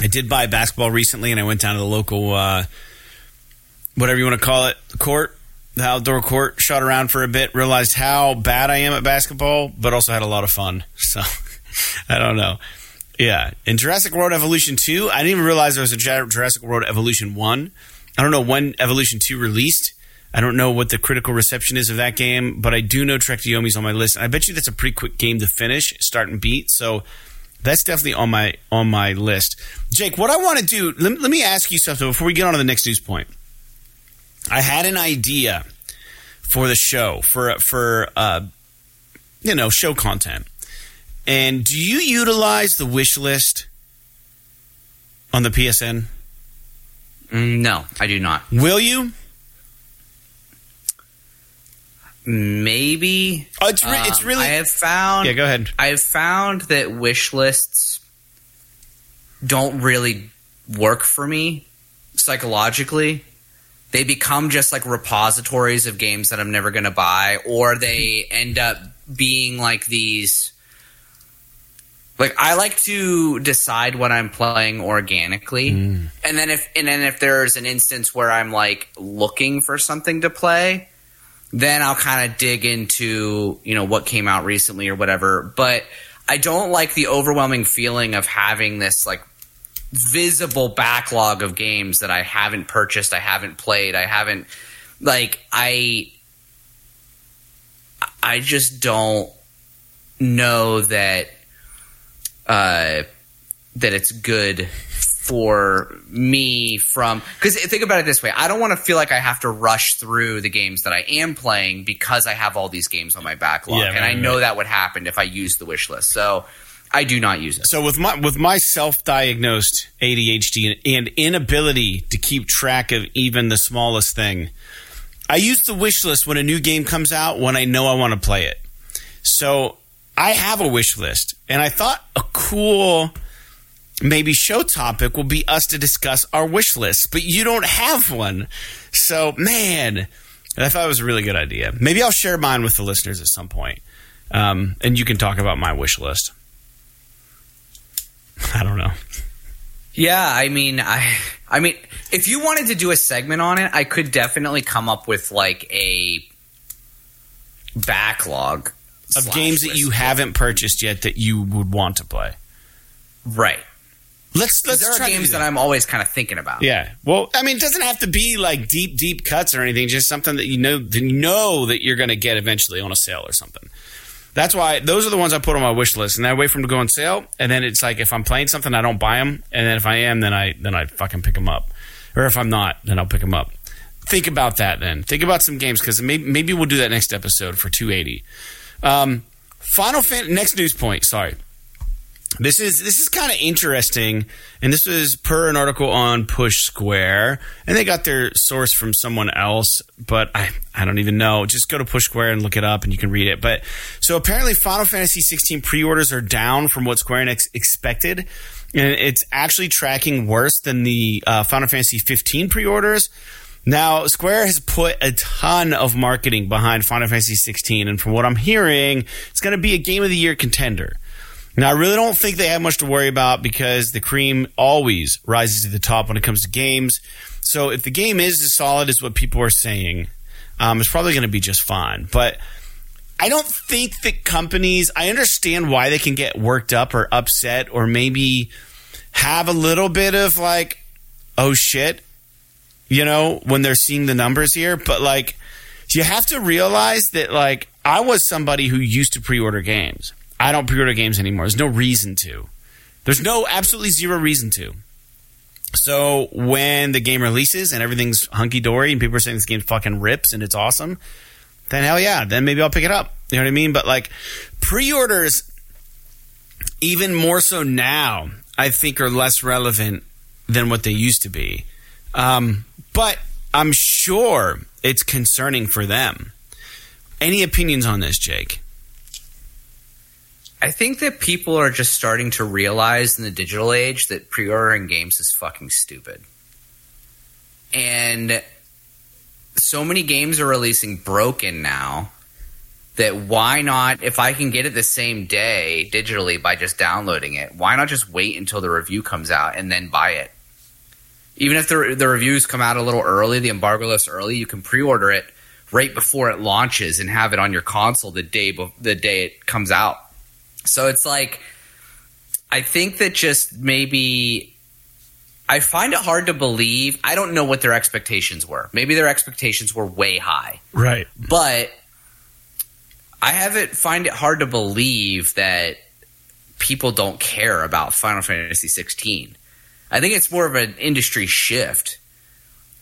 I did buy basketball recently, and I went down to the local, uh, whatever you want to call it, court, the outdoor court, shot around for a bit, realized how bad I am at basketball, but also had a lot of fun. So I don't know. Yeah, in Jurassic World Evolution 2, I didn't even realize there was a Jurassic World Evolution 1. I don't know when Evolution 2 released. I don't know what the critical reception is of that game, but I do know Trek to Yomi's on my list. I bet you that's a pretty quick game to finish, start and beat. So that's definitely on my on my list. Jake, what I want to do, let, let me ask you something before we get on to the next news point. I had an idea for the show for for uh, you know show content. And do you utilize the wish list on the PSN? Mm, no, I do not. Will you? Maybe. Oh, it's, re- um, it's really. I have found. Yeah, go ahead. I have found that wish lists don't really work for me psychologically. They become just like repositories of games that I'm never going to buy, or they end up being like these. Like I like to decide what I'm playing organically, mm. and then if and then if there's an instance where I'm like looking for something to play, then I'll kind of dig into, you know, what came out recently or whatever. But I don't like the overwhelming feeling of having this like visible backlog of games that I haven't purchased, I haven't played, I haven't like I I just don't know that uh that it's good for me from because think about it this way. I don't want to feel like i have to rush through the games that i am playing because i have all these games on my backlog. Yeah, and right, i know right. that would happen if i use the wish list. So i do not use it so with my with my self-diagnosed adhd and inability to keep track of even the smallest thing i use the wish list when a new game comes out when i know i want to play it so i have a wish list and i thought a cool maybe show topic will be us to discuss our wish list, but you don't have one. So, man, I thought it was a really good idea. Maybe I'll share mine with the listeners at some point. Um, and you can talk about my wish list. I don't know. Yeah, I mean, I, I mean, if you wanted to do a segment on it, I could definitely come up with like a backlog of games that you haven't purchased yet that you would want to play. Right. Let's let's there are try games that. that I'm always kind of thinking about. Yeah. Well, I mean, it doesn't have to be like deep deep cuts or anything. Just something that you know that you know that you're going to get eventually on a sale or something. That's why those are the ones I put on my wish list, and I wait for them to go on sale. And then it's like if I'm playing something, I don't buy them, and then if I am, then I then I fucking pick them up. Or if I'm not, then I'll pick them up. Think about that then. Think about some games because maybe, maybe we'll do that next episode for 280. Um, Final Fan- next news point. Sorry. This is this is kind of interesting, and this was per an article on Push Square, and they got their source from someone else, but I I don't even know. Just go to Push Square and look it up, and you can read it. But so apparently, Final Fantasy 16 pre-orders are down from what Square Enix expected, and it's actually tracking worse than the uh, Final Fantasy 15 pre-orders. Now, Square has put a ton of marketing behind Final Fantasy 16, and from what I'm hearing, it's going to be a Game of the Year contender. Now, I really don't think they have much to worry about because the cream always rises to the top when it comes to games. So if the game is as solid as what people are saying, um, it's probably going to be just fine. But I don't think that companies, I understand why they can get worked up or upset or maybe have a little bit of like, oh shit, you know, when they're seeing the numbers here. But like, you have to realize that like, I was somebody who used to pre order games. I don't pre order games anymore. There's no reason to. There's no absolutely zero reason to. So when the game releases and everything's hunky dory and people are saying this game fucking rips and it's awesome, then hell yeah, then maybe I'll pick it up. You know what I mean? But like pre orders, even more so now, I think are less relevant than what they used to be. Um, but I'm sure it's concerning for them. Any opinions on this, Jake? I think that people are just starting to realize in the digital age that pre ordering games is fucking stupid. And so many games are releasing broken now that why not, if I can get it the same day digitally by just downloading it, why not just wait until the review comes out and then buy it? Even if the, the reviews come out a little early, the embargo list early, you can pre order it right before it launches and have it on your console the day, be- the day it comes out so it's like, I think that just maybe I find it hard to believe. I don't know what their expectations were. Maybe their expectations were way high. Right. But I have it find it hard to believe that people don't care about Final Fantasy 16. I think it's more of an industry shift.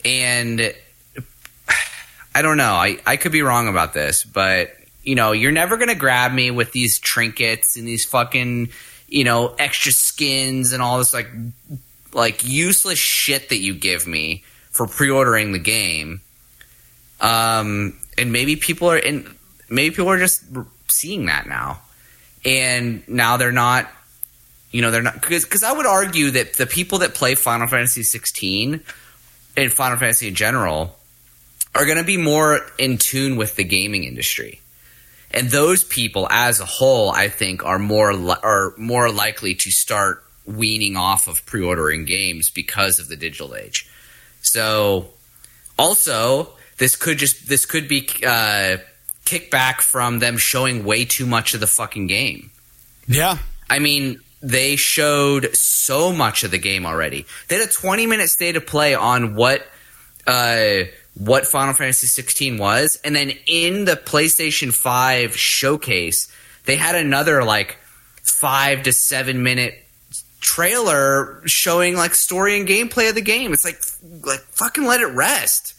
And I don't know. I, I could be wrong about this, but you know, you're never going to grab me with these trinkets and these fucking, you know, extra skins and all this like like useless shit that you give me for pre-ordering the game. Um and maybe people are in maybe people are just seeing that now. And now they're not you know, they're not because I would argue that the people that play Final Fantasy 16 and Final Fantasy in general are going to be more in tune with the gaming industry and those people as a whole i think are more li- are more likely to start weaning off of pre-ordering games because of the digital age. So also this could just this could be uh, kickback from them showing way too much of the fucking game. Yeah. I mean they showed so much of the game already. They had a 20 minute state of play on what uh, what Final Fantasy 16 was, and then in the PlayStation 5 showcase, they had another like five to seven minute trailer showing like story and gameplay of the game. It's like like fucking let it rest.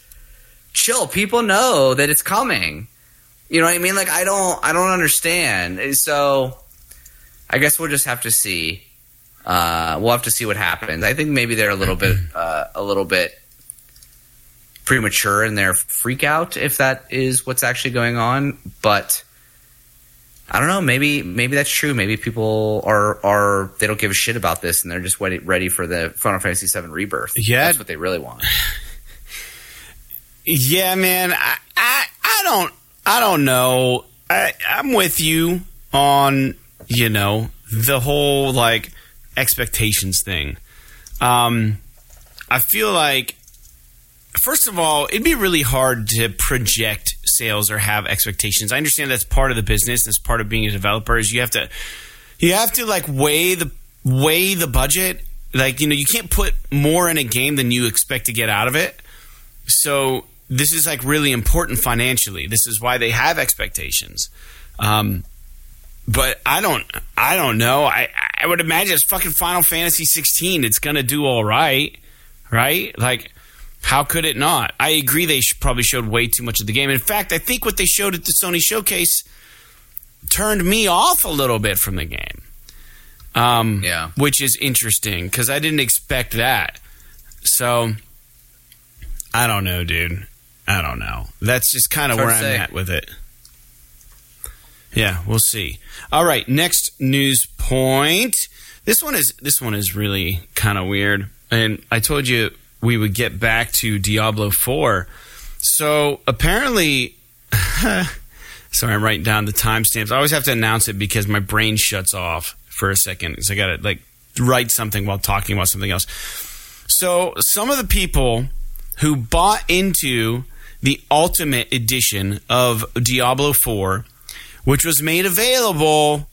Chill. People know that it's coming. You know what I mean? Like I don't I don't understand. So I guess we'll just have to see. Uh, we'll have to see what happens. I think maybe they're a little bit uh, a little bit premature in their freak out if that is what's actually going on. But I don't know. Maybe maybe that's true. Maybe people are are they don't give a shit about this and they're just ready, ready for the Final Fantasy VII Rebirth. Yeah, that's what they really want. yeah, man. I, I I don't I don't know. I I'm with you on you know the whole like expectations thing. Um, I feel like first of all, it'd be really hard to project sales or have expectations. I understand that's part of the business. That's part of being a developer. Is you have to you have to like weigh the weigh the budget. Like you know, you can't put more in a game than you expect to get out of it. So this is like really important financially. This is why they have expectations. Um, but I don't, I don't know. I, I would imagine it's fucking Final Fantasy 16. It's gonna do all right, right? Like how could it not? I agree they probably showed way too much of the game. In fact, I think what they showed at the Sony showcase turned me off a little bit from the game. Um, yeah. Which is interesting because I didn't expect that. So, I don't know, dude. I don't know. That's just kind of where I'm at with it. Yeah, we'll see. All right, next news point. This one is this one is really kind of weird. And I told you we would get back to Diablo 4. So apparently, sorry, I'm writing down the timestamps. I always have to announce it because my brain shuts off for a second. So I got to like write something while talking about something else. So some of the people who bought into the Ultimate Edition of Diablo 4, which was made available,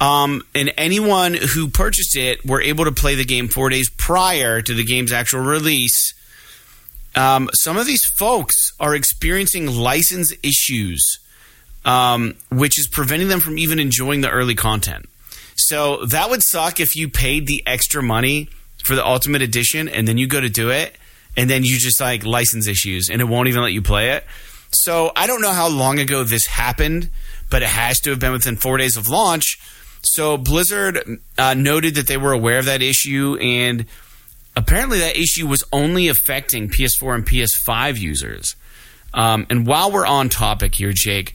um, and anyone who purchased it were able to play the game four days prior to the game's actual release. Um, some of these folks are experiencing license issues, um, which is preventing them from even enjoying the early content. So that would suck if you paid the extra money for the Ultimate Edition and then you go to do it and then you just like license issues and it won't even let you play it. So I don't know how long ago this happened, but it has to have been within four days of launch. So Blizzard uh, noted that they were aware of that issue and apparently that issue was only affecting PS4 and PS5 users. Um, and while we're on topic here, Jake,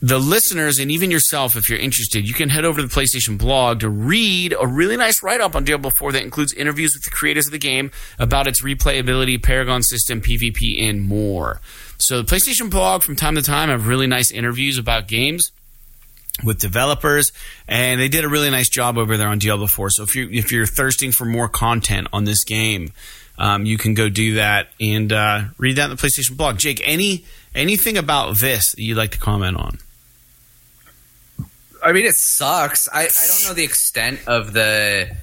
the listeners and even yourself, if you're interested, you can head over to the PlayStation blog to read a really nice write up on Diablo 4 that includes interviews with the creators of the game about its replayability, Paragon system, PvP, and more. So the PlayStation blog from time to time have really nice interviews about games with developers, and they did a really nice job over there on Diablo 4. So if you if you're thirsting for more content on this game, um, you can go do that and uh, read that in the PlayStation blog. Jake, any anything about this that you'd like to comment on? I mean, it sucks. I, I don't know the extent of the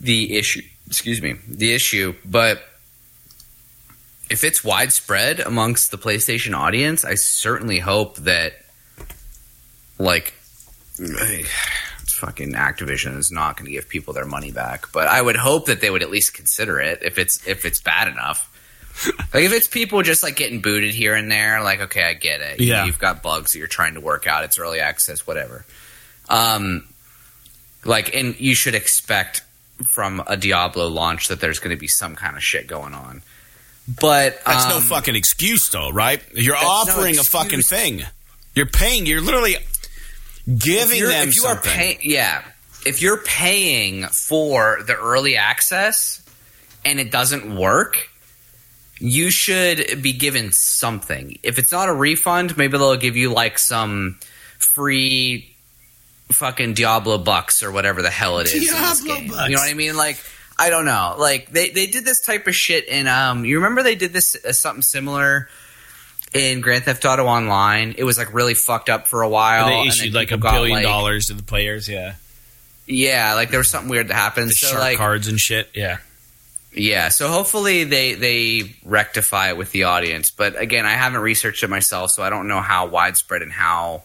the issue. Excuse me, the issue, but if it's widespread amongst the PlayStation audience, I certainly hope that like fucking Activision is not going to give people their money back. But I would hope that they would at least consider it if it's if it's bad enough. like if it's people just like getting booted here and there, like okay, I get it. Yeah. you've got bugs that you're trying to work out. It's early access, whatever. Um, like, and you should expect from a Diablo launch that there's going to be some kind of shit going on. But That's no um, fucking excuse, though, right? You're That's no offering a fucking thing. You're paying. You're literally giving them if you are something. paying, yeah, if you're paying for the early access and it doesn't work, you should be given something. If it's not a refund, maybe they'll give you like some free fucking Diablo bucks or whatever the hell it is. Diablo bucks. You know what I mean? Like. I don't know. Like they, they did this type of shit in um. You remember they did this uh, something similar in Grand Theft Auto Online. It was like really fucked up for a while. they and then issued like a billion like- dollars to the players. Yeah, yeah, like there was something weird that happened. the so like, cards and shit. Yeah, yeah. So hopefully they they rectify it with the audience. But again, I haven't researched it myself, so I don't know how widespread and how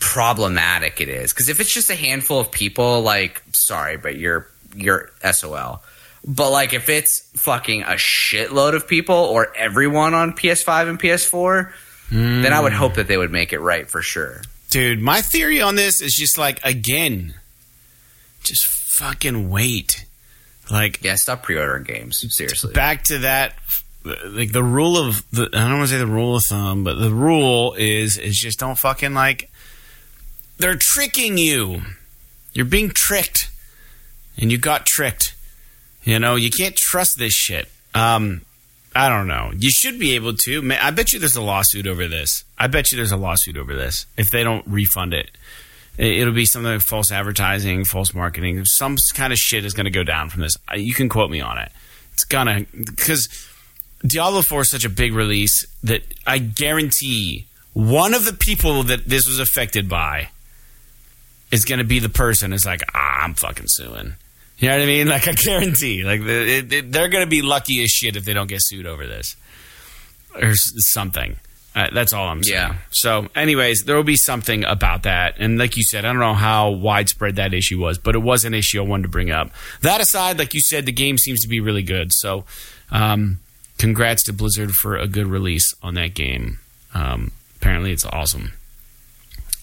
problematic it is. Because if it's just a handful of people, like, sorry, but you're you're SOL. But like, if it's fucking a shitload of people or everyone on PS5 and PS4, then I would hope that they would make it right for sure. dude. My theory on this is just like again, just fucking wait. Like Yeah, stop pre-ordering games. Seriously. back to that like the rule of the I don't want to say the rule of thumb, but the rule is is just don't fucking like they're tricking you. You're being tricked. And you got tricked. You know, you can't trust this shit. Um I don't know. You should be able to. I bet you there's a lawsuit over this. I bet you there's a lawsuit over this if they don't refund it. It- It'll be something like false advertising, false marketing. Some kind of shit is going to go down from this. You can quote me on it. It's gonna because Diablo 4 is such a big release that I guarantee one of the people that this was affected by is going to be the person who's like, ah, I'm fucking suing. You know what I mean? Like I guarantee, like the, it, it- they're going to be lucky as shit if they don't get sued over this or something. Uh, that's all I'm saying. Yeah. So, anyways, there will be something about that, and like you said, I don't know how widespread that issue was, but it was an issue I wanted to bring up. That aside, like you said, the game seems to be really good. So, um, congrats to Blizzard for a good release on that game. Um, apparently, it's awesome.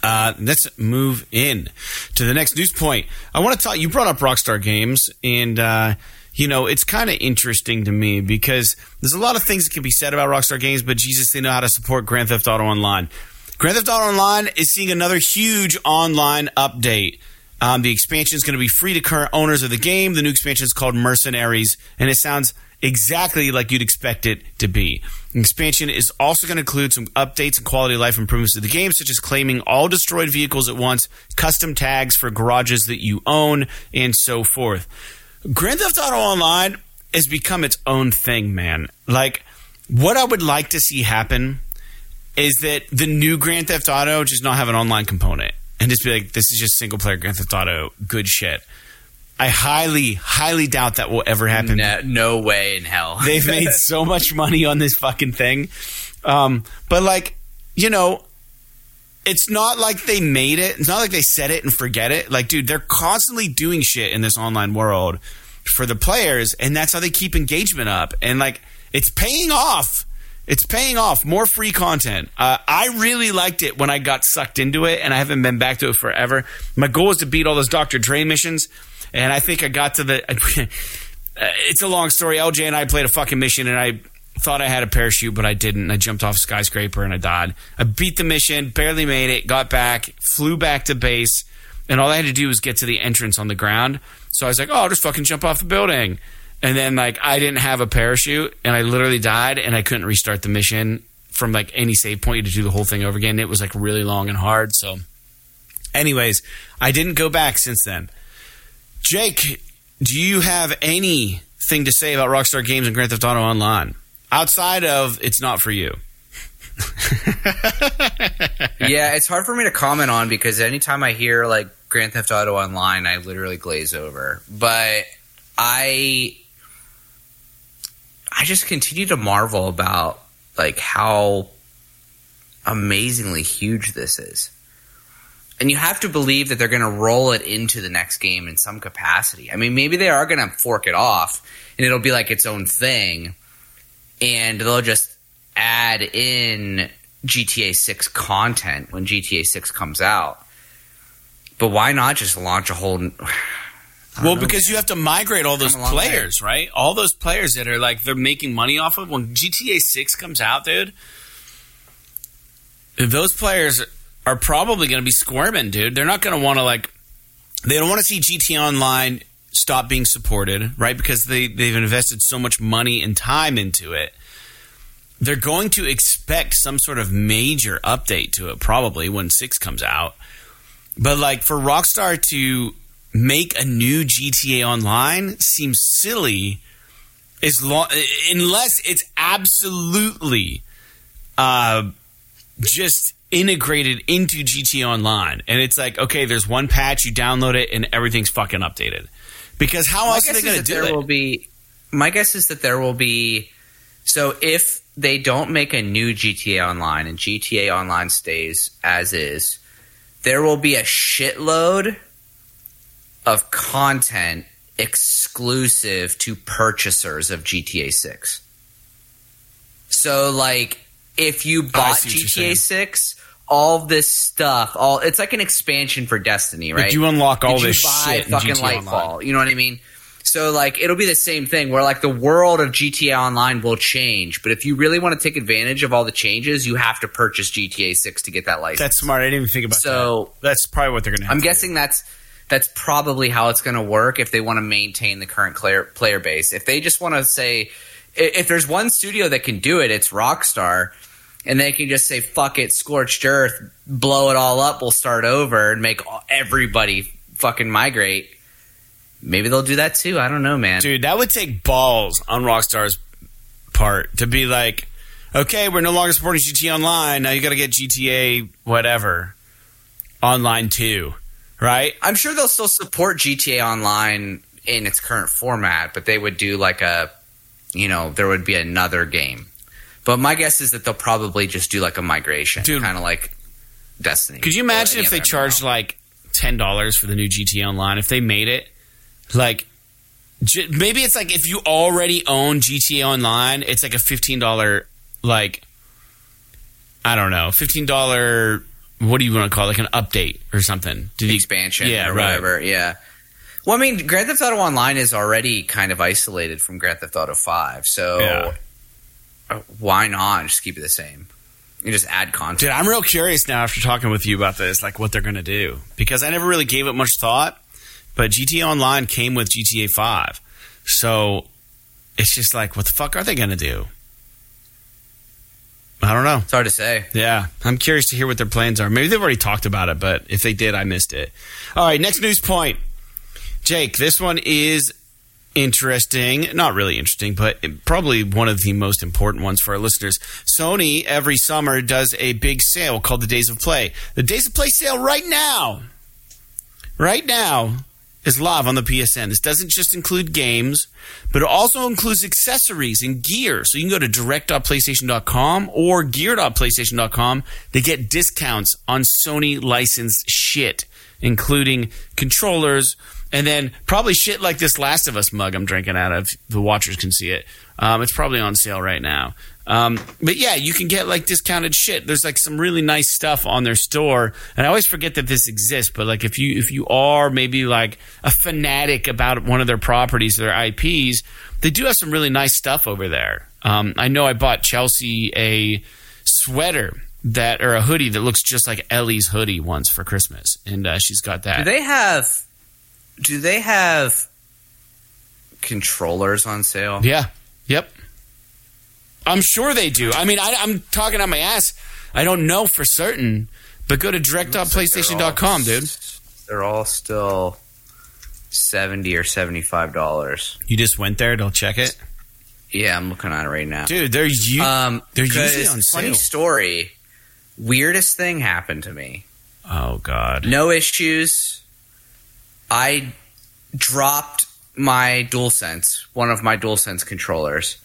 Uh, let's move in to the next news point. I want to talk. You brought up Rockstar Games, and uh, you know it's kind of interesting to me because there's a lot of things that can be said about Rockstar Games, but Jesus, they know how to support Grand Theft Auto Online. Grand Theft Auto Online is seeing another huge online update. Um, the expansion is going to be free to current owners of the game. The new expansion is called Mercenaries, and it sounds exactly like you'd expect it to be. Expansion is also going to include some updates and quality of life improvements to the game, such as claiming all destroyed vehicles at once, custom tags for garages that you own, and so forth. Grand Theft Auto Online has become its own thing, man. Like, what I would like to see happen is that the new Grand Theft Auto just not have an online component and just be like, this is just single player Grand Theft Auto, good shit. I highly, highly doubt that will ever happen. No, no way in hell. They've made so much money on this fucking thing. Um, but like, you know, it's not like they made it. It's not like they said it and forget it. Like, dude, they're constantly doing shit in this online world for the players, and that's how they keep engagement up. And like, it's paying off. It's paying off. More free content. Uh, I really liked it when I got sucked into it, and I haven't been back to it forever. My goal is to beat all those Dr. Dre missions, and I think I got to the. Uh, it's a long story. LJ and I played a fucking mission, and I thought I had a parachute, but I didn't. I jumped off a skyscraper and I died. I beat the mission, barely made it, got back, flew back to base, and all I had to do was get to the entrance on the ground. So I was like, oh, I'll just fucking jump off the building. And then like I didn't have a parachute and I literally died and I couldn't restart the mission from like any save point to do the whole thing over again. It was like really long and hard. So anyways, I didn't go back since then. Jake, do you have anything to say about Rockstar Games and Grand Theft Auto Online? Outside of it's not for you. yeah, it's hard for me to comment on because anytime I hear like Grand Theft Auto Online, I literally glaze over. But I I just continue to marvel about like how amazingly huge this is. And you have to believe that they're going to roll it into the next game in some capacity. I mean, maybe they are going to fork it off and it'll be like its own thing and they'll just add in GTA 6 content when GTA 6 comes out. But why not just launch a whole well, know. because you have to migrate all those players, way. right? All those players that are like they're making money off of when GTA Six comes out, dude. Those players are probably going to be squirming, dude. They're not going to want to like. They don't want to see GTA Online stop being supported, right? Because they they've invested so much money and time into it. They're going to expect some sort of major update to it, probably when six comes out. But like for Rockstar to make a new GTA Online seems silly as long unless it's absolutely uh, just integrated into GTA Online, and it's like okay, there's one patch, you download it, and everything's fucking updated. Because how my else are they going to do there it? Will be, my guess is that there will be. So if they don't make a new GTA Online and GTA Online stays as is, there will be a shitload of content exclusive to purchasers of GTA 6. So like if you oh, bought GTA 6, all this stuff, all it's like an expansion for Destiny, right? Like you unlock all Did this buy shit fucking Lightfall, you know what I mean? So like it'll be the same thing where like the world of GTA Online will change, but if you really want to take advantage of all the changes, you have to purchase GTA 6 to get that license. That's smart. I didn't even think about so, that. So that's probably what they're going to. I'm guessing that's that's probably how it's going to work if they want to maintain the current player, player base. If they just want to say, if there's one studio that can do it, it's Rockstar, and they can just say, fuck it, scorched earth, blow it all up, we'll start over and make everybody fucking migrate. Maybe they'll do that too. I don't know, man. Dude, that would take balls on Rockstar's part to be like, okay, we're no longer supporting GTA Online. Now you got to get GTA whatever online too right? I'm sure they'll still support GTA Online in its current format, but they would do like a, you know, there would be another game. But my guess is that they'll probably just do like a migration, kind of like Destiny. Could you imagine if they charged like ten dollars for the new GTA Online? If they made it like maybe it's like if you already own GTA Online, it's like a fifteen dollar like I don't know fifteen dollar what do you want to call it? like an update or something to the expansion, yeah, or right. whatever. Yeah. Well, I mean, Grand Theft Auto Online is already kind of isolated from Grand Theft Auto Five, so yeah. Why not just keep it the same? You just add content. Dude, I'm real curious now after talking with you about this, like what they're going to do, because I never really gave it much thought. But GTA Online came with GTA Five, so it's just like, what the fuck are they going to do? I don't know. It's hard to say. Yeah, I'm curious to hear what their plans are. Maybe they've already talked about it, but if they did, I missed it. All right, next news point. Jake, this one is interesting. Not really interesting, but probably one of the most important ones for our listeners. Sony every summer does a big sale called the Days of Play. The Days of Play sale right now, right now, is live on the PSN. This doesn't just include games, but it also includes accessories and gear. So you can go to direct.playstation.com or gear.playstation.com to get discounts on Sony licensed shit, including controllers and then probably shit like this Last of Us mug I'm drinking out of. The watchers can see it. Um, it's probably on sale right now. Um, but yeah, you can get like discounted shit. There's like some really nice stuff on their store, and I always forget that this exists. But like if you if you are maybe like a fanatic about one of their properties, their IPs, they do have some really nice stuff over there. Um, I know I bought Chelsea a sweater that or a hoodie that looks just like Ellie's hoodie once for Christmas, and uh, she's got that. Do they have? Do they have controllers on sale? Yeah. Yep. I'm sure they do. I mean, I, am talking on my ass. I don't know for certain, but go to direct.playstation.com, dude. They're all still seventy or seventy-five dollars. You just went there to check it. Yeah, I'm looking at it right now, dude. They're u- um, they're usually on sale. funny story. Weirdest thing happened to me. Oh God. No issues. I dropped my DualSense, one of my DualSense controllers.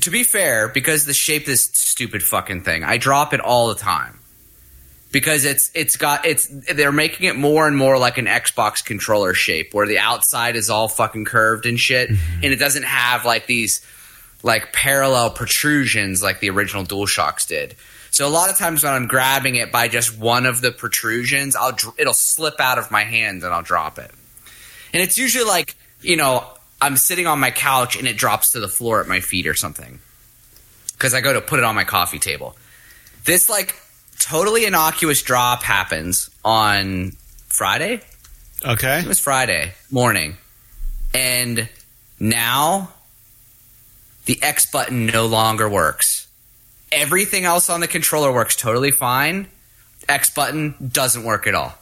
To be fair, because the shape of this stupid fucking thing, I drop it all the time. Because it's it's got it's they're making it more and more like an Xbox controller shape where the outside is all fucking curved and shit mm-hmm. and it doesn't have like these like parallel protrusions like the original DualShocks did. So a lot of times when I'm grabbing it by just one of the protrusions, I'll it'll slip out of my hand and I'll drop it. And it's usually like, you know, I'm sitting on my couch and it drops to the floor at my feet or something. Cuz I go to put it on my coffee table. This like totally innocuous drop happens on Friday. Okay. It was Friday morning. And now the X button no longer works. Everything else on the controller works totally fine. X button doesn't work at all.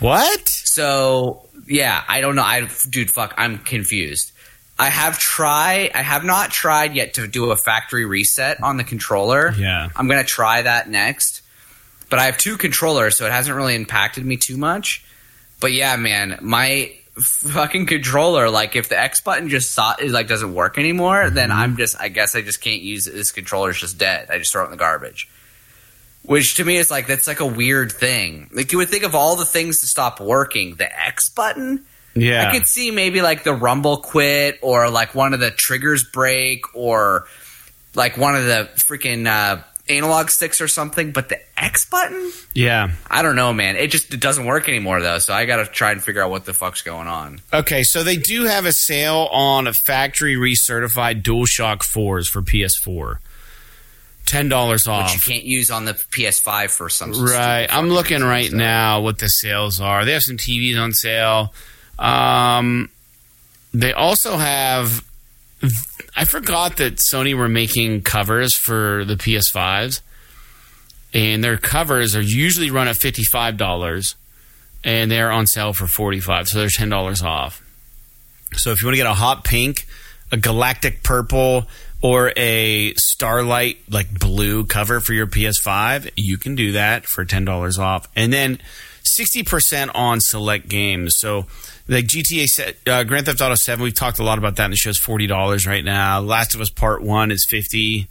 What? So yeah, I don't know. I dude, fuck, I'm confused. I have tried. I have not tried yet to do a factory reset on the controller. Yeah. I'm gonna try that next. But I have two controllers, so it hasn't really impacted me too much. But yeah, man, my fucking controller, like if the X button just saw, like doesn't work anymore, then mm-hmm. I'm just. I guess I just can't use it. This controller's just dead. I just throw it in the garbage. Which to me is like that's like a weird thing. Like you would think of all the things to stop working, the X button. Yeah. I could see maybe like the rumble quit or like one of the triggers break or like one of the freaking uh, analog sticks or something. But the X button, yeah. I don't know, man. It just it doesn't work anymore though. So I got to try and figure out what the fuck's going on. Okay, so they do have a sale on a factory recertified DualShock 4s for PS4. Ten dollars off. Which you can't use on the PS5 for some Right. I'm looking right so. now what the sales are. They have some TVs on sale. Um, they also have. I forgot that Sony were making covers for the PS5s, and their covers are usually run at fifty five dollars, and they're on sale for forty five. So they're ten dollars off. So if you want to get a hot pink, a galactic purple, or a starlight like blue cover for your PS5, you can do that for ten dollars off, and then sixty percent on select games. So like GTA, uh, Grand Theft Auto Seven, we've talked a lot about that. And the show's forty dollars right now. Last of Us Part One is fifty,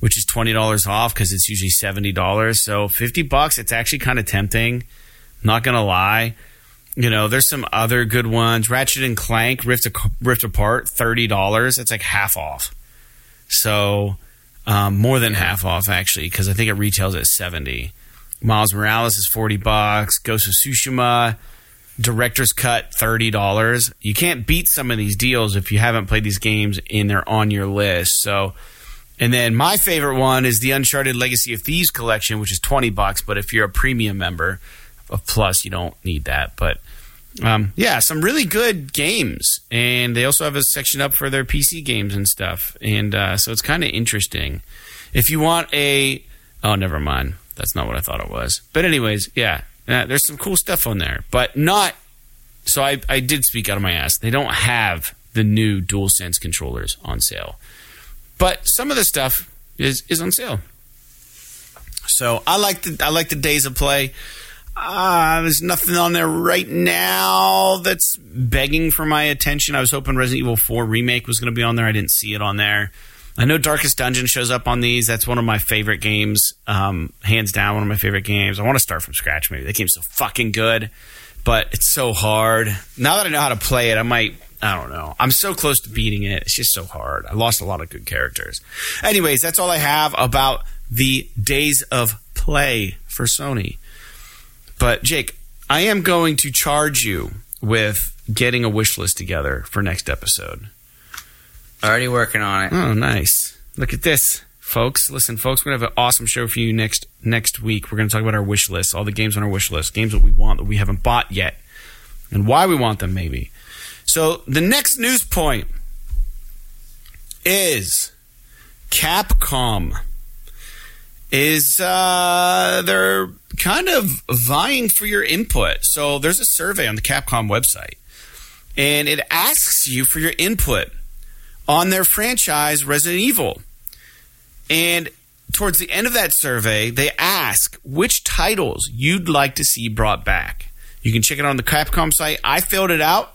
which is twenty dollars off because it's usually seventy dollars. So fifty bucks, it's actually kind of tempting. Not gonna lie. You know, there's some other good ones. Ratchet and Clank Rift, Rift Apart, thirty dollars. It's like half off. So um, more than half off actually, because I think it retails at seventy. Miles Morales is forty bucks. Ghost of Tsushima, director's cut thirty dollars. You can't beat some of these deals if you haven't played these games and they're on your list. So, and then my favorite one is the Uncharted Legacy of Thieves collection, which is twenty bucks. But if you're a premium member of Plus, you don't need that. But um, yeah, some really good games, and they also have a section up for their PC games and stuff, and uh, so it's kind of interesting. If you want a, oh, never mind, that's not what I thought it was. But anyways, yeah, uh, there's some cool stuff on there, but not. So I, I did speak out of my ass. They don't have the new DualSense controllers on sale, but some of the stuff is is on sale. So I like the I like the days of play. Uh, there's nothing on there right now that's begging for my attention. I was hoping Resident Evil 4 Remake was going to be on there. I didn't see it on there. I know Darkest Dungeon shows up on these. That's one of my favorite games. Um, hands down, one of my favorite games. I want to start from scratch, maybe. That game's so fucking good, but it's so hard. Now that I know how to play it, I might. I don't know. I'm so close to beating it. It's just so hard. I lost a lot of good characters. Anyways, that's all I have about the days of play for Sony. But Jake, I am going to charge you with getting a wish list together for next episode. Already working on it. Oh, nice. Look at this, folks. Listen, folks, we're gonna have an awesome show for you next next week. We're gonna talk about our wish list, all the games on our wish list, games that we want that we haven't bought yet, and why we want them, maybe. So the next news point is Capcom is uh, they're kind of vying for your input. So there's a survey on the Capcom website, and it asks you for your input on their franchise Resident Evil. And towards the end of that survey, they ask which titles you'd like to see brought back. You can check it on the Capcom site. I filled it out.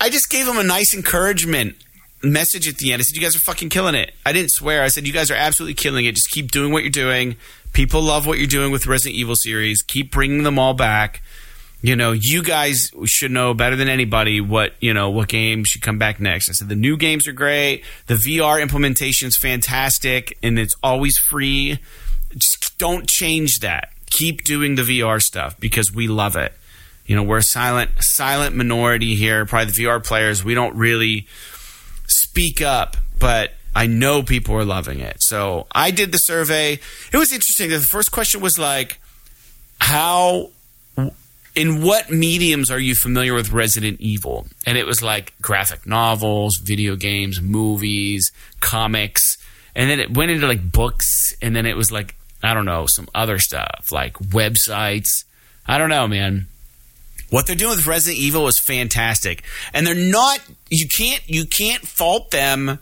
I just gave them a nice encouragement message at the end. I said, You guys are fucking killing it. I didn't swear. I said, You guys are absolutely killing it. Just keep doing what you're doing. People love what you're doing with Resident Evil series. Keep bringing them all back. You know, you guys should know better than anybody what, you know, what game should come back next. I said, The new games are great. The VR implementation is fantastic and it's always free. Just don't change that. Keep doing the VR stuff because we love it. You know, we're a silent, silent minority here. Probably the VR players. We don't really speak up, but I know people are loving it. So I did the survey. It was interesting. The first question was like, how, in what mediums are you familiar with Resident Evil? And it was like graphic novels, video games, movies, comics. And then it went into like books. And then it was like, I don't know, some other stuff like websites. I don't know, man. What they're doing with Resident Evil is fantastic. And they're not you can't you can't fault them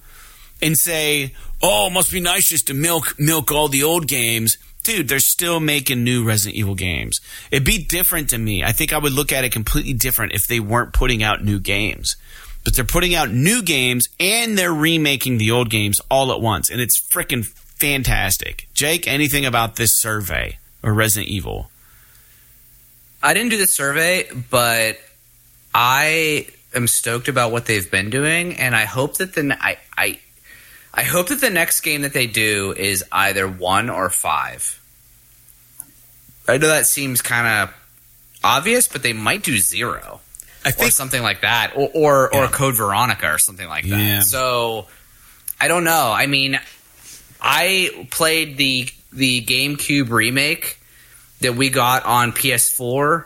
and say, "Oh, it must be nice just to milk milk all the old games." Dude, they're still making new Resident Evil games. It'd be different to me. I think I would look at it completely different if they weren't putting out new games. But they're putting out new games and they're remaking the old games all at once, and it's freaking fantastic. Jake, anything about this survey or Resident Evil? I didn't do the survey, but I am stoked about what they've been doing, and I hope that the I I I hope that the next game that they do is either one or five. I know that seems kind of obvious, but they might do zero. I think or something like that, or or, Yeah. or Code Veronica or something like that. Yeah. So I don't know. I mean, I played the the GameCube remake that we got on PS4.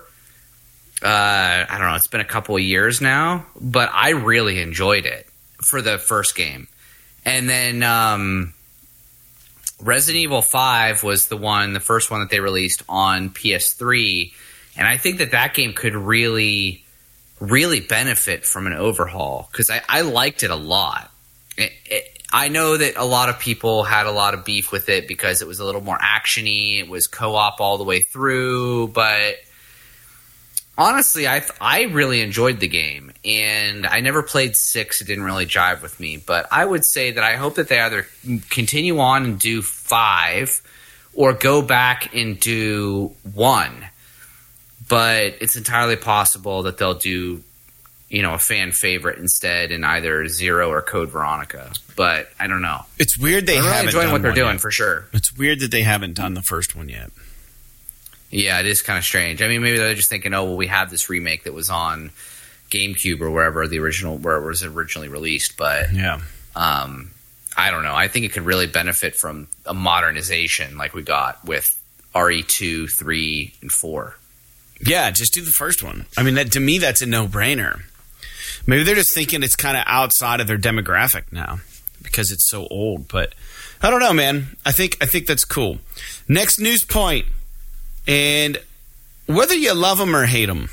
Uh, I don't know. It's been a couple of years now, but I really enjoyed it for the first game, and then um, Resident Evil Five was the one, the first one that they released on PS3, and I think that that game could really really benefit from an overhaul because I, I liked it a lot. It, it, I know that a lot of people had a lot of beef with it because it was a little more actiony. It was co-op all the way through, but honestly, I I really enjoyed the game, and I never played six. It didn't really jive with me, but I would say that I hope that they either continue on and do five, or go back and do one but it's entirely possible that they'll do you know a fan favorite instead in either zero or code veronica but i don't know it's weird they i'm really haven't enjoying done what they're doing yet. for sure It's weird that they haven't done the first one yet. yeah it is kind of strange i mean maybe they're just thinking oh well we have this remake that was on gamecube or wherever the original where it was originally released but Yeah. um i don't know i think it could really benefit from a modernization like we got with re2 3 and 4 Yeah, just do the first one. I mean, that to me, that's a no brainer. Maybe they're just thinking it's kind of outside of their demographic now because it's so old. But I don't know, man. I think I think that's cool. Next news point, and whether you love them or hate them,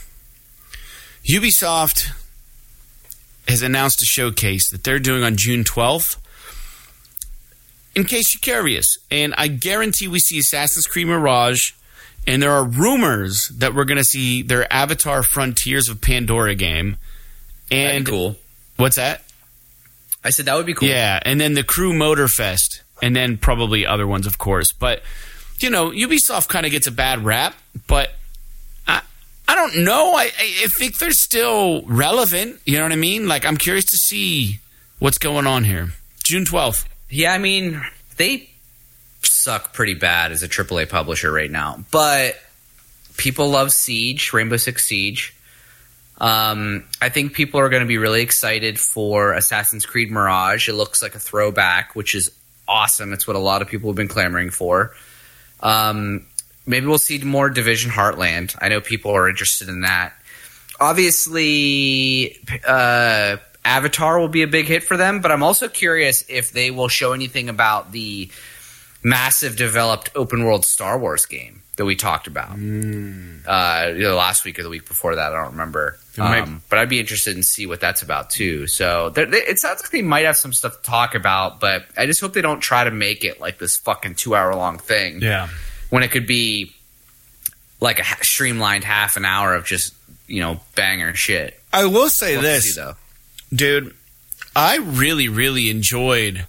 Ubisoft has announced a showcase that they're doing on June 12th. In case you're curious, and I guarantee we see Assassin's Creed Mirage, and there are rumors that we're going to see their Avatar Frontiers of Pandora game. And cool. What's that? I said that would be cool. Yeah, and then the Crew Motorfest, and then probably other ones, of course. But you know, Ubisoft kind of gets a bad rap, but I I don't know. I I think they're still relevant. You know what I mean? Like I'm curious to see what's going on here. June twelfth. Yeah, I mean they suck pretty bad as a AAA publisher right now, but people love Siege, Rainbow Six Siege. Um, I think people are going to be really excited for Assassin's Creed Mirage. It looks like a throwback, which is awesome. It's what a lot of people have been clamoring for. Um, maybe we'll see more Division Heartland. I know people are interested in that. Obviously, uh, Avatar will be a big hit for them, but I'm also curious if they will show anything about the massive developed open world Star Wars game that we talked about. Mm. Uh, you know, last week or the week before that, I don't remember. Um, but I'd be interested in see what that's about too. So they, it sounds like they might have some stuff to talk about, but I just hope they don't try to make it like this fucking two hour long thing. Yeah, when it could be like a streamlined half an hour of just you know banger shit. I will say this, see, though, dude. I really, really enjoyed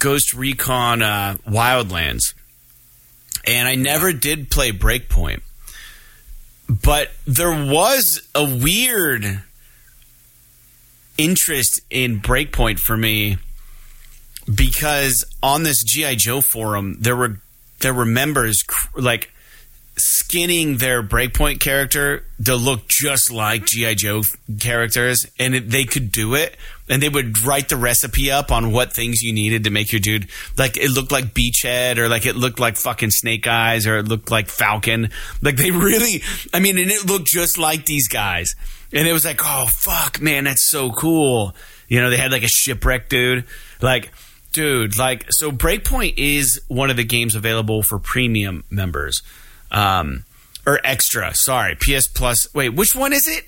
Ghost Recon uh, Wildlands, and I never did play Breakpoint. But there was a weird interest in Breakpoint for me because on this GI Joe forum there were there were members like skinning their Breakpoint character to look just like GI Joe characters, and it, they could do it. And they would write the recipe up on what things you needed to make your dude like it looked like Beachhead or like it looked like fucking Snake Eyes or it looked like Falcon. Like they really, I mean, and it looked just like these guys. And it was like, oh fuck, man, that's so cool. You know, they had like a shipwreck dude, like dude, like so. Breakpoint is one of the games available for premium members um, or extra. Sorry, PS Plus. Wait, which one is it?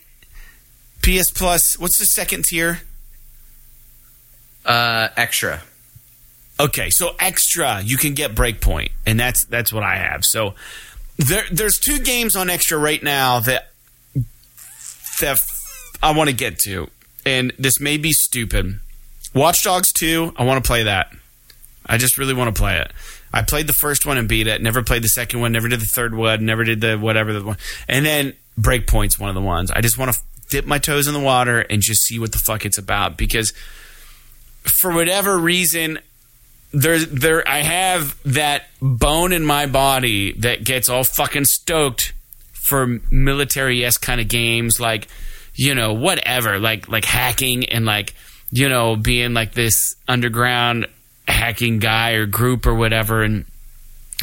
PS Plus. What's the second tier? Uh, extra. Okay, so extra, you can get Breakpoint, and that's that's what I have. So there, there's two games on extra right now that that I want to get to, and this may be stupid. Watch Dogs 2, I want to play that. I just really want to play it. I played the first one and beat it. Never played the second one. Never did the third one. Never did the whatever the one. And then Breakpoint's one of the ones. I just want to dip my toes in the water and just see what the fuck it's about because for whatever reason there there I have that bone in my body that gets all fucking stoked for military s kind of games like you know whatever like like hacking and like you know being like this underground hacking guy or group or whatever and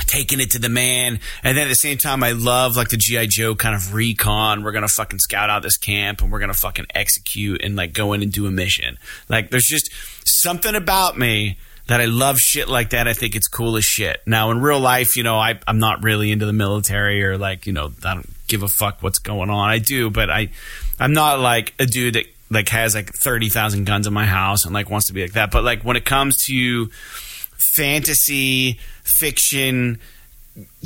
taking it to the man. And then at the same time, I love like the G.I. Joe kind of recon. We're to fucking scout out this camp and we're to fucking execute and like go in and do a mission. Like there's just something about me that I love shit like that. I think it's cool as shit. Now in real life, you know, I, I'm not really into the military or like, you know, I don't give a fuck what's going on. I do, but I, I'm not like a dude that like has like 30,000 guns in my house and like wants to be like that. But like when it comes to fantasy, fiction,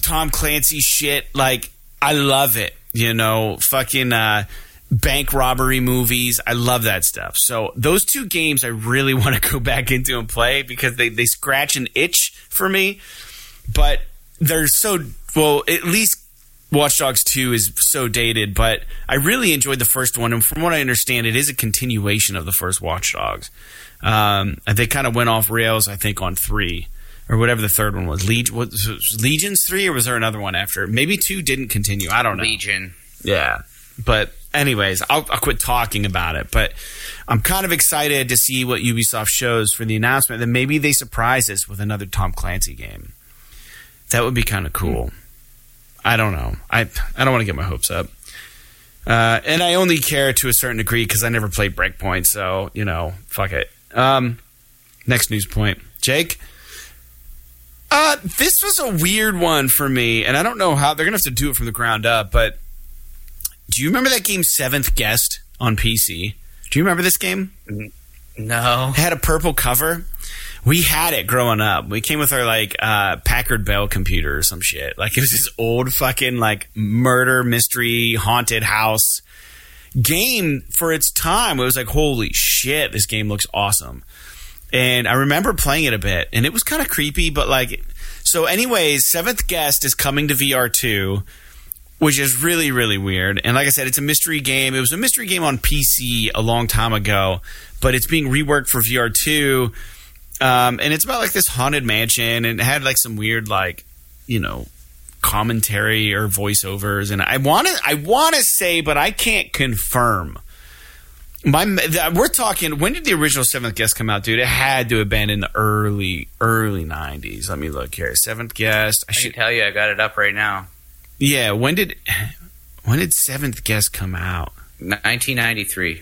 Tom Clancy shit, like I love it. You know, fucking uh, bank robbery movies. I love that stuff. So those two games I really want to go back into and play because they, they scratch an itch for me. But they're so well, at least Watch Dogs 2 is so dated, but I really enjoyed the first one. And from what I understand, it is a continuation of the first Watch Dogs. Um, they kind of went off rails, I think, on 3 or whatever the third one was. Legion, was Legions 3 or was there another one after? Maybe 2 didn't continue. I don't know. Legion. Yeah. But anyways, I'll, I'll, quit talking about it. But I'm kind of excited to see what Ubisoft shows for the announcement. Then maybe they surprise us with another Tom Clancy game. That would be kind of cool. I don't know. I I don't want to get my hopes up. Uh, and I only care to a certain degree because I never played Breakpoint, so you know, fuck it. Um, next news point, Jake. Uh, this was a weird one for me, and I don't know how they're gonna have to do it from the ground up. But do you remember that game Seventh Guest on PC? Do you remember this game? No. It had a purple cover. We had it growing up. We came with our like uh, Packard Bell computer or some shit. Like it was this old fucking like murder mystery haunted house game for its time. It was like holy shit, this game looks awesome. And I remember playing it a bit, and it was kind of creepy, but like so. Anyways, Seventh Guest is coming to VR two which is really really weird. And like I said, it's a mystery game. It was a mystery game on PC a long time ago, but it's being reworked for VR two. Um, and it's about like this haunted mansion, and it had like some weird like you know commentary or voiceovers. And I want to I want to say, but I can't confirm. My we're talking. When did the original Seventh Guest come out, dude? It had to have been in the early early nineties. Let me look here. Seventh Guest. I, I should tell you, I got it up right now. Yeah, when did when did Seventh Guest come out? 1993.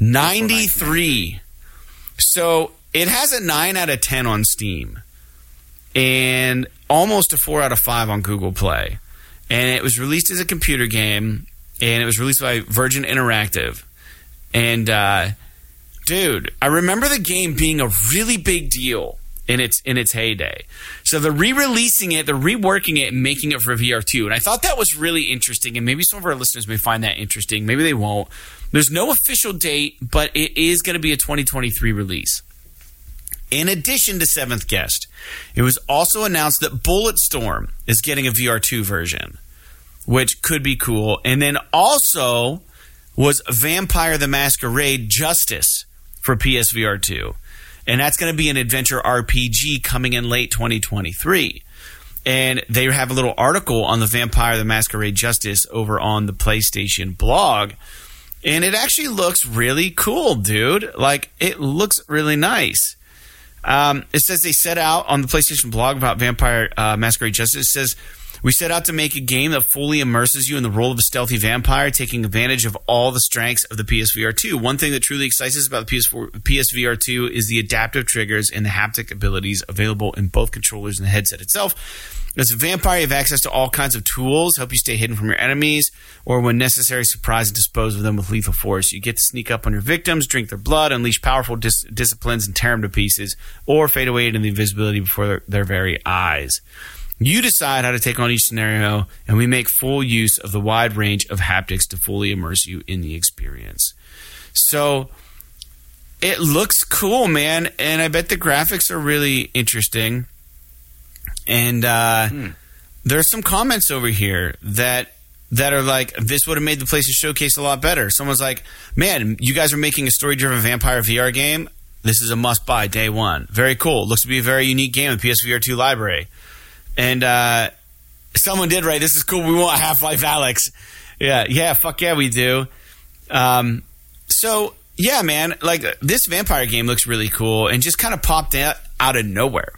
93. So it has a 9 out of 10 on Steam and almost a 4 out of 5 on Google Play. And it was released as a computer game and it was released by Virgin Interactive. And uh, dude, I remember the game being a really big deal in its in its heyday. So they're re-releasing it, they're reworking it, and making it for VR2. And I thought that was really interesting. And maybe some of our listeners may find that interesting. Maybe they won't. There's no official date, but it is going to be a 2023 release. In addition to Seventh Guest, it was also announced that Bulletstorm is getting a VR2 version, which could be cool. And then also was Vampire the Masquerade Justice for PSVR 2 and that's going to be an adventure RPG coming in late 2023. And they have a little article on the Vampire the Masquerade Justice over on the PlayStation blog. And it actually looks really cool, dude. Like, it looks really nice. Um, it says they set out on the PlayStation blog about Vampire uh, Masquerade Justice. It says we set out to make a game that fully immerses you in the role of a stealthy vampire, taking advantage of all the strengths of the PSVR 2. One thing that truly excites us about the PS4, PSVR 2 is the adaptive triggers and the haptic abilities available in both controllers and the headset itself. As a vampire, you have access to all kinds of tools, help you stay hidden from your enemies, or when necessary, surprise and dispose of them with lethal force. You get to sneak up on your victims, drink their blood, unleash powerful dis- disciplines, and tear them to pieces, or fade away into the invisibility before their, their very eyes. You decide how to take on each scenario, and we make full use of the wide range of haptics to fully immerse you in the experience. So it looks cool, man, and I bet the graphics are really interesting. And uh, hmm. there's some comments over here that that are like, this would have made the PlayStation Showcase a lot better. Someone's like, man, you guys are making a story-driven vampire VR game. This is a must-buy day one. Very cool. Looks to be a very unique game in the PSVR 2 library. And uh, someone did write, "This is cool. We want Half Life Alyx." Yeah, yeah, fuck yeah, we do. Um, so yeah, man, like this vampire game looks really cool and just kind of popped out out of nowhere.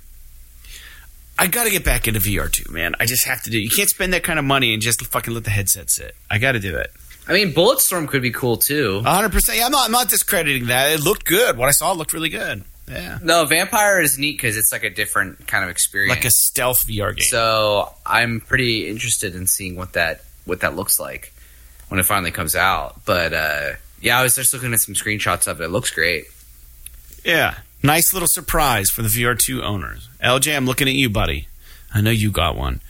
I got to get back into VR too, man. I just have to do. You can't spend that kind of money and just fucking let the headset sit. I got to do it. I mean, Bulletstorm could be cool too. 100. percent Yeah, I'm not. I'm not discrediting that. It looked good. What I saw looked really good. Yeah. No, Vampire is neat because it's like a different kind of experience, like a stealth VR game. So I'm pretty interested in seeing what that what that looks like when it finally comes out. But uh, yeah, I was just looking at some screenshots of it. It looks great. Yeah, nice little surprise for the VR2 owners. LJ, I'm looking at you, buddy. I know you got one.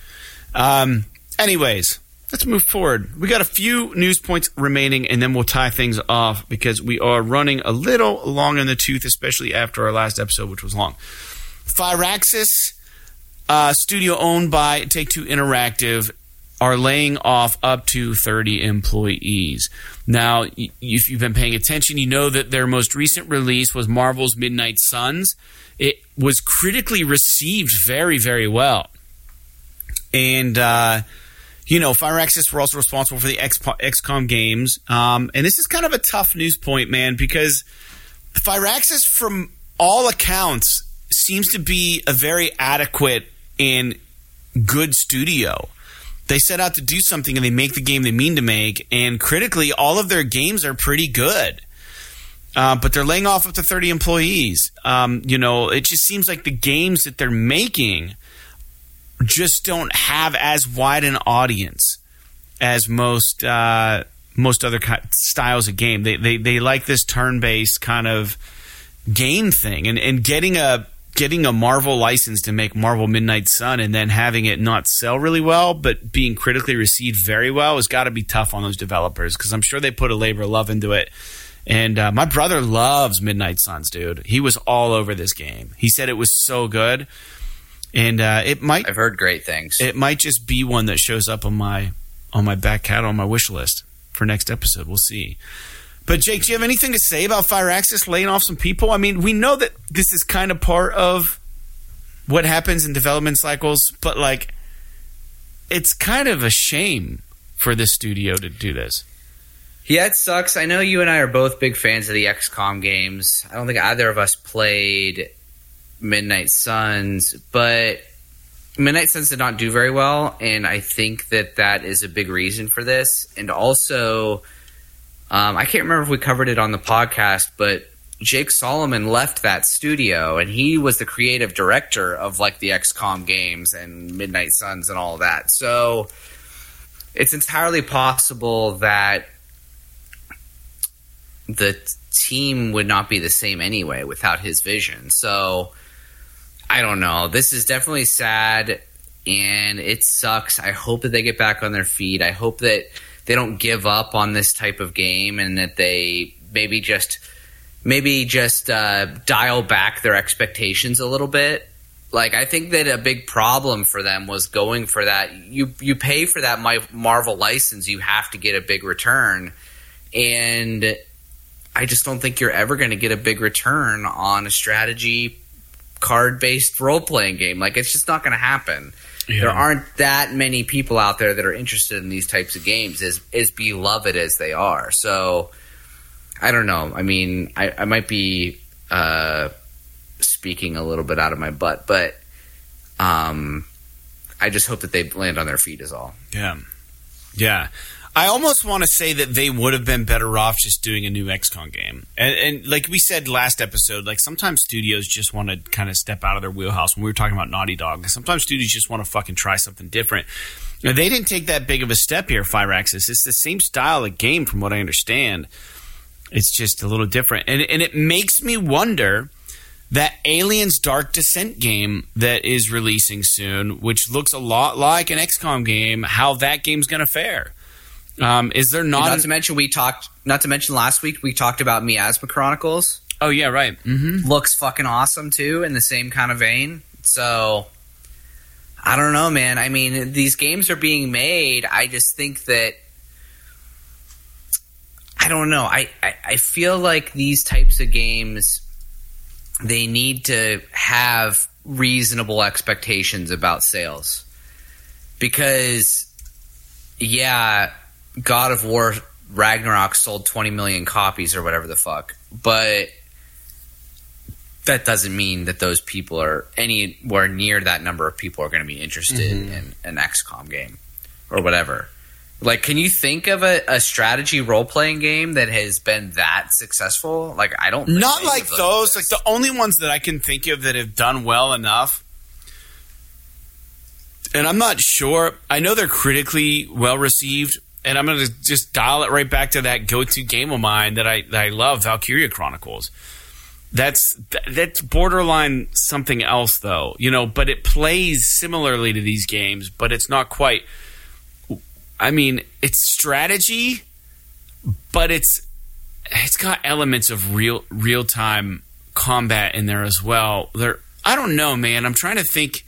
Um, anyways, let's move forward. We got a few news points remaining, and then we'll tie things off because we are running a little long in the tooth, especially after our last episode, which was long. Firaxis, uh, studio owned by Take Two Interactive, are laying off up to 30 employees. Now, if you've been paying attention, you know that their most recent release was Marvel's Midnight Suns. It was critically received very, very well. And, uh, you know, Firaxis were also responsible for the XCOM games. Um, and this is kind of a tough news point, man, because Firaxis, from all accounts, seems to be a very adequate and good studio. they set out to do something and they make the game they mean to make. And critically, all of their games are pretty good. Uh, but they're laying off up to 30 employees. Um, you know, it just seems like the games that they're making just don't have as wide an audience as most uh, most other styles of game. They, they they like this turn based kind of game thing, and and getting a getting a Marvel license to make Marvel Midnight Sun and then having it not sell really well, but being critically received very well has got to be tough on those developers because I'm sure they put a labor of love into it. And uh, my brother loves Midnight Suns, dude. He was all over this game. He said it was so good, and uh, it might. I've heard great things. It might just be one that shows up on my on my back catalog, on my wish list for next episode. We'll see. But Jake, do you have anything to say about Firaxis laying off some people? I mean, we know that this is kind of part of what happens in development cycles, but like, it's kind of a shame for this studio to do this. Yeah, it sucks. I know you and I are both big fans of the XCOM games. I don't think either of us played Midnight Suns, but Midnight Suns did not do very well, and I think that that is a big reason for this. And also, um, I can't remember if we covered it on the podcast, but Jake Solomon left that studio, and he was the creative director of like the XCOM games and Midnight Suns and all that. So it's entirely possible that the team would not be the same anyway without his vision. So I don't know. This is definitely sad and it sucks. I hope that they get back on their feet. I hope that they don't give up on this type of game and that they maybe just maybe just uh, dial back their expectations a little bit. Like I think that a big problem for them was going for that. You you pay for that My Marvel license, you have to get a big return, and I just don't think you're ever going to get a big return on a strategy card based role playing game. Like it's just not going to happen. Yeah. There aren't that many people out there that are interested in these types of games, as as beloved as they are. So I don't know. I mean, I, I might be uh, speaking a little bit out of my butt, but um, I just hope that they land on their feet. Is all. Yeah, yeah. I almost want to say that they would have been better off just doing a new XCOM game. And, and, like we said last episode, like sometimes studios just want to kind of step out of their wheelhouse. When we were talking about Naughty Dog, sometimes studios just want to fucking try something different. Now, they didn't take that big of a step here, Firaxis. It's the same style of game, from what I understand. It's just a little different, and and it makes me wonder that Aliens Dark Descent game that is releasing soon, which looks a lot like an XCOM game, how that game's going to fare um, is there not? Not to mention we talked. Not to mention last week we talked about Miasma Chronicles. Oh yeah, right. Mm-hmm. Looks fucking awesome too, in the same kind of vein. So I don't know, man. I mean, these games are being made. I just think that I don't know. I, I, I feel like these types of games they need to have reasonable expectations about sales because yeah God of War Ragnarok sold 20 million copies or whatever the fuck. But that doesn't mean that those people are anywhere near that number of people are going to be interested mm-hmm. in an XCOM game or whatever. Like, can you think of a, a strategy role playing game that has been that successful? Like, I don't. Not like those. those like the only ones that I can think of that have done well enough. And I'm not sure. I know they're critically well received, and I'm going to just dial it right back to that go-to game of mine that I that I love, Valkyria Chronicles. That's that's borderline something else, though, you know. But it plays similarly to these games, but it's not quite. I mean, it's strategy, but it's it's got elements of real real time combat in there as well. There, I don't know, man. I'm trying to think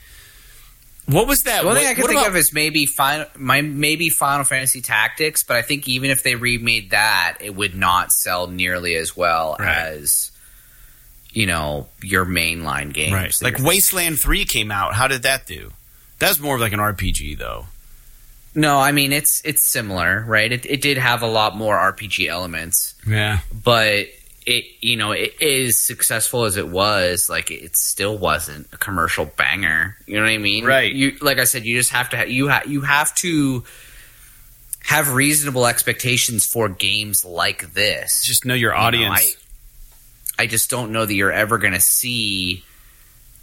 what was that? The only thing I can think about- of is maybe final, my, maybe Final Fantasy Tactics, but I think even if they remade that, it would not sell nearly as well right. as you know your mainline games. Right. Like Wasteland Three came out. How did that do? That's more of like an RPG, though. No, I mean it's it's similar, right? It, it did have a lot more RPG elements. Yeah, but it you know it is successful as it was like it still wasn't a commercial banger you know what i mean Right. you like i said you just have to ha- you have you have to have reasonable expectations for games like this Just know your You know, audience. I, I just don't know that you're ever going to see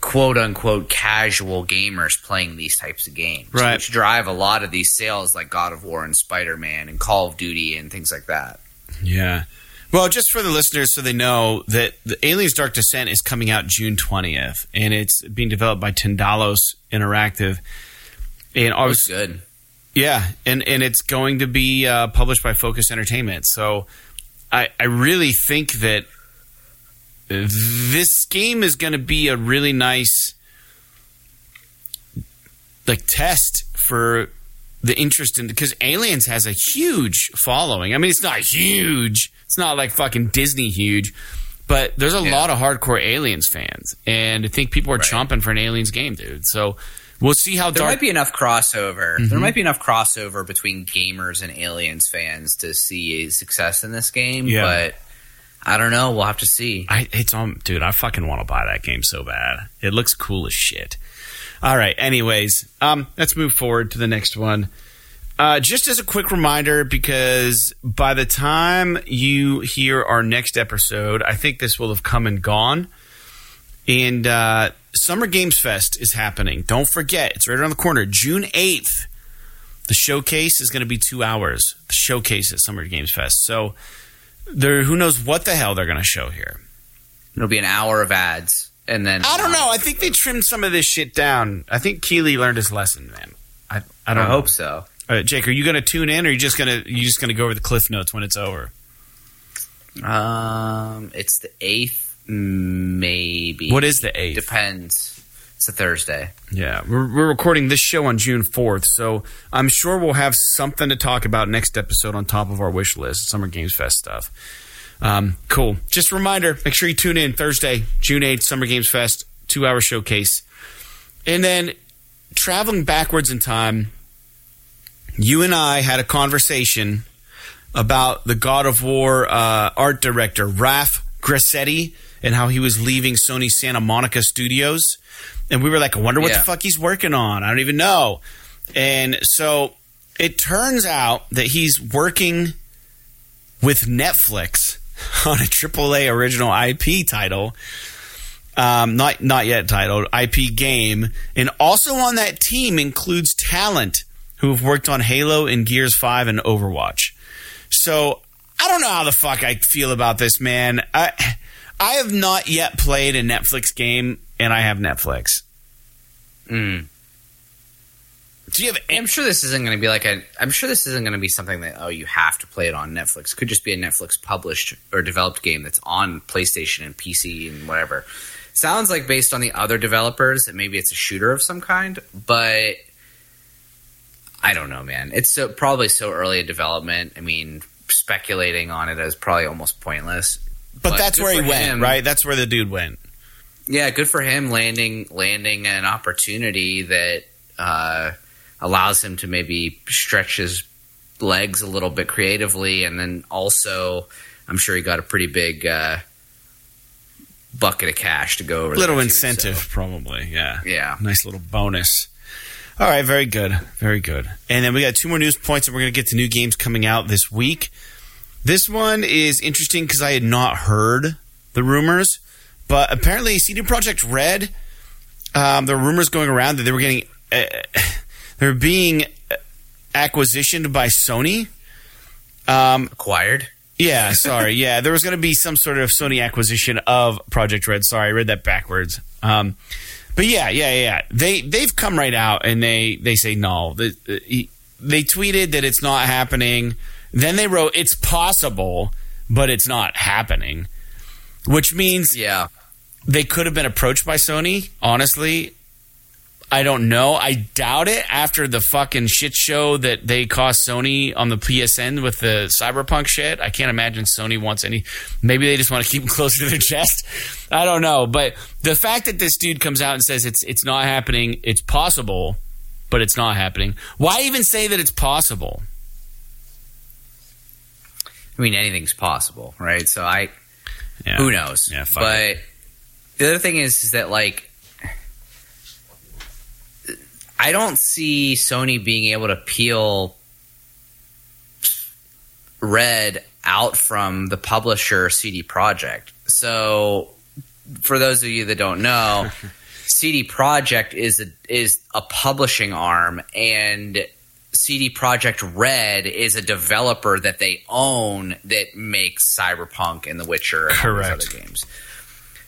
quote unquote casual gamers playing these types of games Right. which drive a lot of these sales like god of war and spider-man and call of duty and things like that Yeah. Well, just for the listeners, so they know that the Aliens Dark Descent is coming out June twentieth, and it's being developed by Tindalos Interactive, and obviously, good yeah, and and it's going to be uh, published by Focus Entertainment. So, I I really think that this game is going to be a really nice like test for the interest in because Aliens has a huge following. I mean, it's not huge. It's not like fucking Disney huge, but there's a Yeah. lot of hardcore Aliens fans, and I think people are Right. chomping for an Aliens game, dude. So we'll see how There dark. might be enough crossover. Mm-hmm. There might be enough crossover between gamers and aliens fans to see a success in this game, Yeah. but I don't know. We'll have to see. I, it's on, dude. I fucking want to buy that game so bad. It looks cool as shit. All right. Anyways, um, let's move forward to the next one. Uh, just as a quick reminder, because by the time you hear our next episode, I think this will have come and gone. And uh, Summer Games Fest is happening. Don't forget, it's right around the corner, June eighth. The showcase is going to be two hours. The showcase at Summer Games Fest. So there, who knows what the hell they're going to show here. It'll be an hour of ads, and then I don't know. I think they trimmed some of this shit down. I think Keighley learned his lesson, man. I I I don't know. hope so. All right, Jake, are you going to tune in, or are you just going to you just going to go over the cliff notes when it's over? Um, it's the eighth, maybe. What is the eighth? Depends. It's a Thursday. Yeah, we're, we're recording this show on June fourth, so I'm sure we'll have something to talk about next episode on top of our wish list, Summer Games Fest stuff. Um, cool. Just a reminder: make sure you tune in Thursday, June eighth, Summer Games Fest, two hour showcase, and then traveling backwards in time. You and I had a conversation about the God of War uh, art director Raf Grassetti and how he was leaving Sony Santa Monica Studios, and we were like, "I wonder what Yeah. the fuck he's working on. I don't even know." And so it turns out that he's working with Netflix on a AAA original IP title. Um, not not yet titled IP game, and also on that team includes talent who have worked on Halo and Gears Five and Overwatch. So I don't know how the fuck I feel about this, man. I I have not yet played a Netflix game, and I have Netflix. Mm. Do you have? I'm sure this isn't going to be like a. I'm sure this isn't going to be something that oh you have to play it on Netflix. Could just be a Netflix published or developed game that's on PlayStation and PC and whatever. Sounds like based on the other developers that maybe it's a shooter of some kind, but I don't know, man. It's so probably so early in development. I mean, speculating on it is probably almost pointless. But, but that's where he went, him. right? That's where the dude went. Yeah, good for him landing landing an opportunity that uh, allows him to maybe stretch his legs a little bit creatively, and then also, I'm sure he got a pretty big uh, bucket of cash to go over. Little too, incentive, so, probably. Yeah. yeah, Nice little bonus. All right, very good. Very good. And then we got two more news points, and we're going to get to new games coming out this week. This one is interesting because I had not heard the rumors, but apparently CD Projekt Red, um, there were rumors going around that they were getting, uh, they're being acquisitioned by Sony. Um, acquired. yeah, sorry. Yeah, there was going to be some sort of Sony acquisition of Projekt Red. Sorry, I read that backwards. Um, but yeah, yeah, yeah. They they've come right out and they they say no. They, they tweeted that it's not happening. Then they wrote it's possible, but it's not happening, which means Yeah, they could have been approached by Sony. Honestly, I don't know. I doubt it after the fucking shit show that they cost Sony on the PSN with the Cyberpunk shit. I can't imagine Sony wants any. Maybe they just want to keep them closer to their chest. I don't know. But the fact that this dude comes out and says it's it's not happening, it's possible, but it's not happening. Why even say that it's possible? I mean anything's possible, right? So I, Yeah. Who knows? Yeah, but the other thing is, is that like I don't see Sony being able to peel Red out from the publisher CD Projekt. So, for those of you that don't know, CD Projekt is a, is a publishing arm, and CD Projekt Red is a developer that they own that makes Cyberpunk and The Witcher and Correct. other games.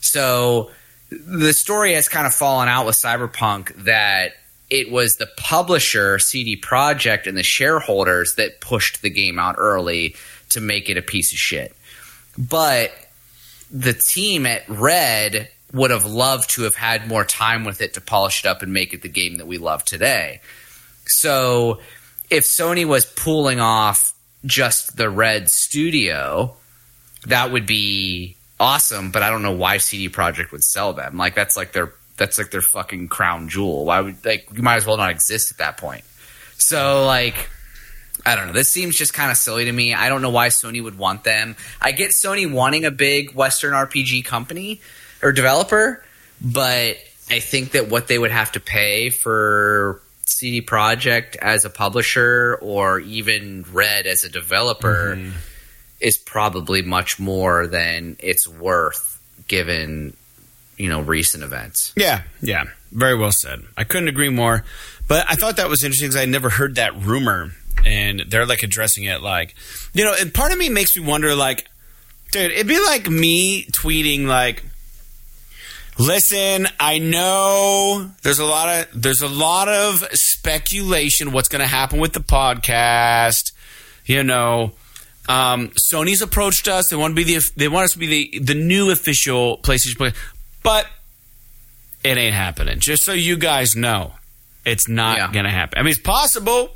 So the story has kind of fallen out with Cyberpunk that it was the publisher CD Projekt and the shareholders that pushed the game out early to make it a piece of shit. But the team at Red would have loved to have had more time with it to polish it up and make it the game that we love today. So if Sony was pulling off just the Red studio, that would be awesome, but I don't know why CD Projekt would sell them. Like that's like their that's like their fucking crown jewel. Why would like you might as well not exist at that point. So like I don't know. This seems just kind of silly to me. I don't know why Sony would want them. I get Sony wanting a big Western RPG company or developer, but I think that what they would have to pay for CD Projekt as a publisher or even Red as a developer mm-hmm. is probably much more than it's worth given you know recent events. Yeah, yeah, very well said. I couldn't agree more. But I thought that was interesting because I never heard that rumor, and they're like addressing it like, you know, and part of me makes me wonder, like, dude, it'd be like me tweeting like. Listen, I know there's a lot of there's a lot of speculation what's going to happen with the podcast. You know, um, Sony's approached us. They want to be the they want us to be the the new official PlayStation player, but it ain't happening. Just so you guys know, it's not Yeah. gonna happen. I mean, it's possible,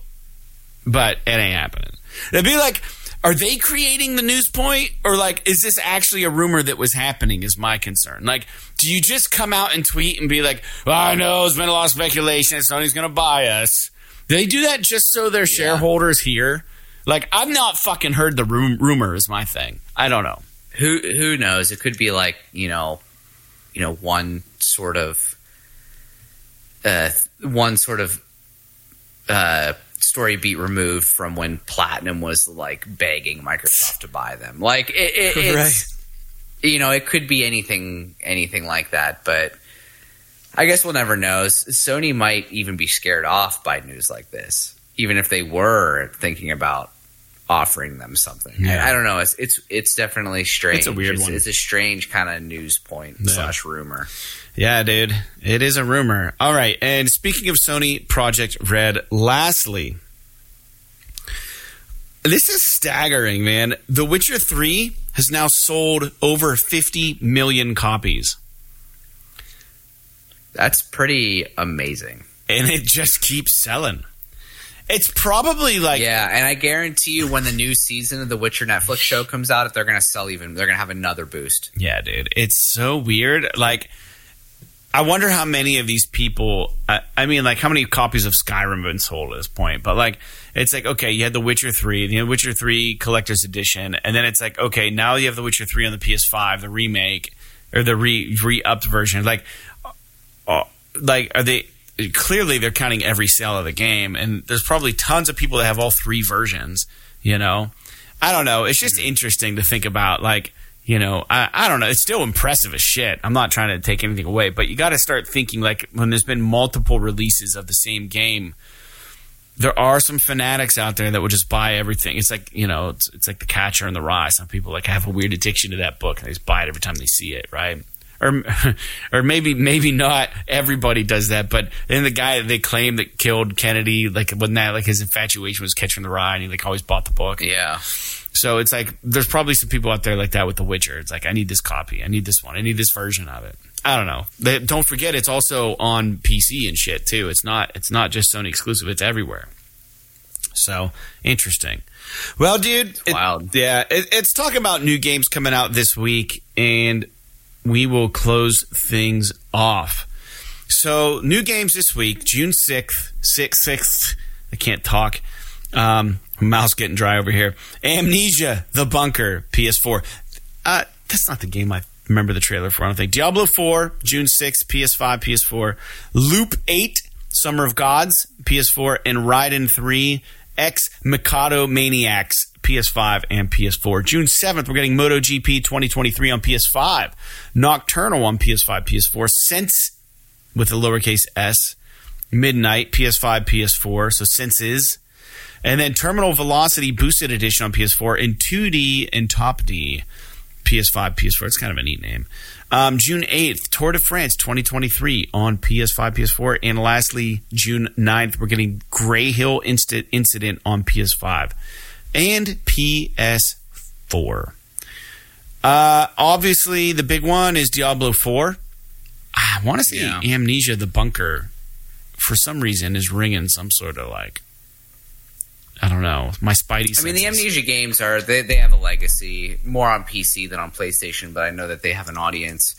but it ain't happening. It'd be like, are they creating the news point, or like, is this actually a rumor that was happening? Is my concern. Like, do you just come out and tweet and be like, well, I know there's been a lot of speculation. Sony's gonna buy us. Do they do that just so their shareholders hear? Like, I've not fucking heard the rum- rumor. Is my thing. I don't know. Who who knows? It could be like you know, you know, one sort of, uh, one sort of, uh, story beat removed from when Platinum was like begging Microsoft to buy them. Like it, it, it's, you know, it could be anything anything like that, but. I guess we'll never know. Sony might even be scared off by news like this, even if they were thinking about offering them something. Yeah. I, I don't know. It's it's it's definitely strange. It's a weird one. It's a strange kind of news point Yeah. slash rumor. Yeah, dude. It is a rumor. All right. And speaking of Sony Projekt Red, lastly, this is staggering, man. The Witcher 3 has now sold over 50 million copies, That's pretty amazing. and it just keeps selling. It's probably like Yeah, and I guarantee you, when the new season of the Witcher Netflix show comes out, if they're going to sell even. They're going to have another boost. Yeah, dude. It's so weird. Like, I wonder how many of these people, I, I mean, like, how many copies of Skyrim have been sold at this point? But, like, it's like, okay, you had The Witcher 3, the Witcher 3 Collector's Edition, and then it's like, okay, now you have The Witcher 3 on the PS5, the remake, or the re re upped version. Like, uh, like, are they. Clearly, they're counting every sale of the game, and there's probably tons of people that have all three versions. You know, I don't know. It's just interesting to think about. Like, you know, I, I don't know. It's still impressive as shit. I'm not trying to take anything away, but you got to start thinking like when there's been multiple releases of the same game, there are some fanatics out there that will just buy everything. It's like you know, it's, it's like the Catcher in the Rye. Some people like have a weird addiction to that book and they just buy it every time they see it, right? Or, or maybe maybe not everybody does that, but then the guy that they claim that killed Kennedy, like wasn't that like his infatuation was catching the Rye, and he like always bought the book. Yeah, So it's like there's probably some people out there like that with The Witcher. It's like I need this copy, I need this one, I need this version of it. I don't know. They, don't forget, it's also on PC and shit too. It's not. It's not just Sony exclusive. It's everywhere. So interesting. Well, dude, it- wild. yeah, it, it's talking about new games coming out this week, and we will close things off. So, new games this week, June 6th, 6th, 6th. I can't talk. Um, mouth's getting dry over here. Amnesia, The Bunker, PS4. Uh, that's not the game I remember the trailer for. I don't think Diablo 4, June 6th, PS5, PS4. Loop 8, Summer of Gods, PS4, and Raiden 3, X Mikado Maniacs, PS5 and PS4. June 7th, we're getting MotoGP 2023 on PS5, Nocturnal on PS5, PS4, Sense with a lowercase s, Midnight, PS5, PS4, so Senses, and then Terminal Velocity Boosted Edition on PS4 in 2D and Top D. PS5, PS4. It's kind of a neat name. Um, June 8th, Tour de France 2023 on PS5, PS4. And lastly, June 9th, we're getting Greyhill Incident on PS5 and PS4. Uh, obviously, the big one is Diablo 4. I want to say Yeah. Amnesia the Bunker, for some reason, is ringing some sort of like. I don't know. My Spidey. I mean, the. Amnesia games are they, they have a legacy more on PC than on PlayStation, but I know that they have an audience.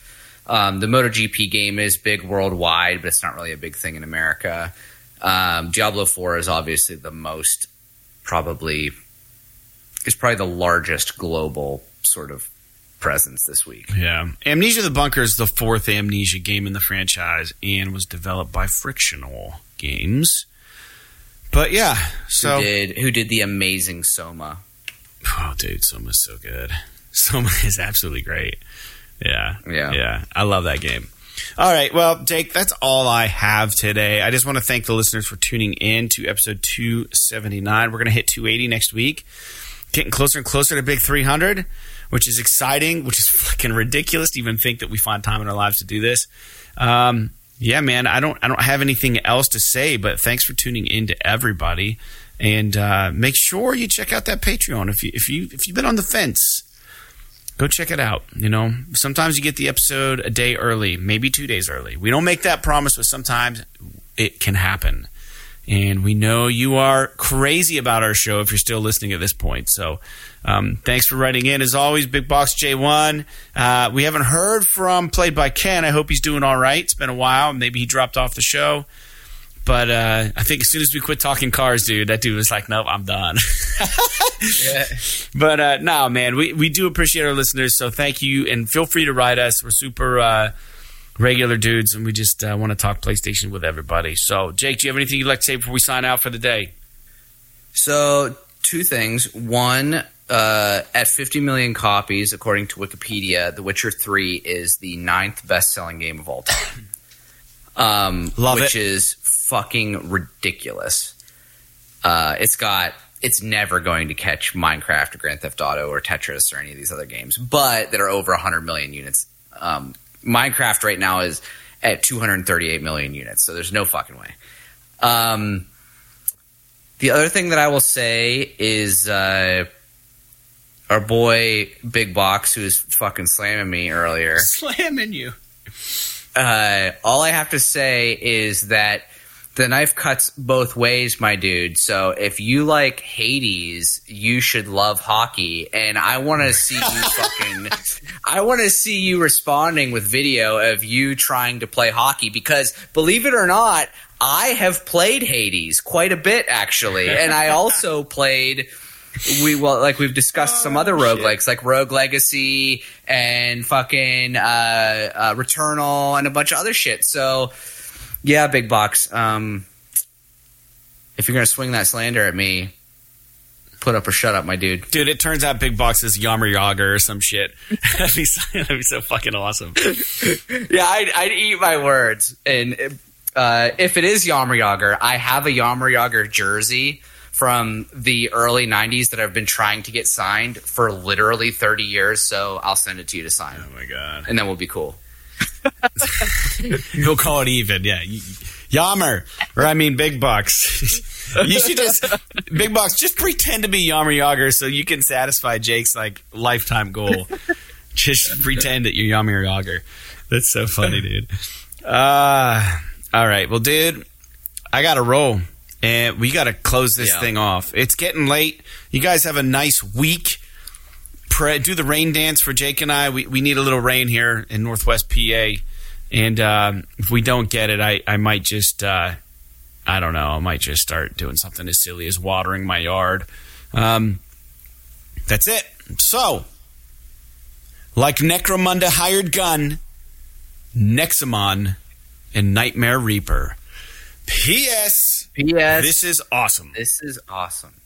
Um, the MotoGP game is big worldwide, but it's not really a big thing in America. Um, Diablo Four is obviously the most probably is probably the largest global sort of presence this week. Yeah. Amnesia the Bunker is the fourth Amnesia game in the franchise and was developed by Frictional Games. But yeah, so who did who did the amazing Soma? oh dude, Soma's so good. Soma is absolutely great. Yeah. Yeah. Yeah. I love that game. All right, well, Jake, that's all I have today. I just want to thank the listeners for tuning in to episode 279. We're going to hit 280 next week. Getting closer and closer to big 300, which is exciting, which is fucking ridiculous to even think that we find time in our lives to do this. Um, yeah, man, I don't, I don't have anything else to say, but thanks for tuning in to everybody, and uh, make sure you check out that Patreon if you, if you, if you've been on the fence go check it out. You know, sometimes you get the episode a day early, maybe two days early. We don't make that promise, but sometimes it can happen. And we know you are crazy about our show if you're still listening at this point. So, um, thanks for writing in. As always, Big Box J1. Uh, we haven't heard from Played by Ken. I hope he's doing all right. It's been a while. Maybe he dropped off the show. But uh, I think as soon as we quit talking cars, dude, that dude was like, nope, I'm done. Yeah. But uh, no, man, we, we do appreciate our listeners. So thank you, and feel free to write us. We're super uh, regular dudes, and we just uh, want to talk PlayStation with everybody. So, Jake, do you have anything you'd like to say before we sign out for the day? So, two things. One, uh, at 50 million copies, according to Wikipedia, The Witcher 3 is the ninth best selling game of all time. Um, Love which it. is fucking ridiculous. Uh, it's got. It's never going to catch Minecraft or Grand Theft Auto or Tetris or any of these other games, but that are over 100 million units. Um, Minecraft right now is at 238 million units, so there's no fucking way. Um, the other thing that I will say is uh, our boy Big Box, who was fucking slamming me earlier. Slamming you. Uh, all I have to say is that the knife cuts both ways, my dude. So if you like Hades, you should love hockey. And I want to see you fucking. I want to see you responding with video of you trying to play hockey because, believe it or not, I have played Hades quite a bit actually, and I also played. We well, like we've discussed some other roguelikes, like Rogue Legacy and fucking uh, uh, Returnal and a bunch of other shit. So, yeah, big box. Um, if you're gonna swing that slander at me, put up or shut up, my dude. Dude, it turns out Big Box is Jaromir Jagr or some shit. that'd, be so, that'd be so fucking awesome. Yeah, I'd, I'd eat my words. And uh, if it is Jaromir Jagr, I have a Jaromir Jagr jersey from the early 90s that I've been trying to get signed for literally 30 years. So I'll send it to you to sign. Oh my god. And then we'll be cool. We'll call it even. Yeah. Jaromir. Or I mean Big Bucks. you should just Big Bucks, just pretend to be Jaromir Jagr so you can satisfy Jake's like lifetime goal. just pretend that you're Jaromir Jagr. That's so funny, dude. Uh all right. Well, dude, I gotta roll. And we gotta close this Yeah. thing off. It's getting late. You guys have a nice week. Pray, do the rain dance for Jake and I. We, we need a little rain here in Northwest PA. And um, if we don't get it, I, I might just, uh, I don't know, I might just start doing something as silly as watering my yard. Um, that's it. So, like Necromunda Hired Gun, Nexomon, and Nightmare Reaper. P.S. P.S. This is awesome. This is awesome.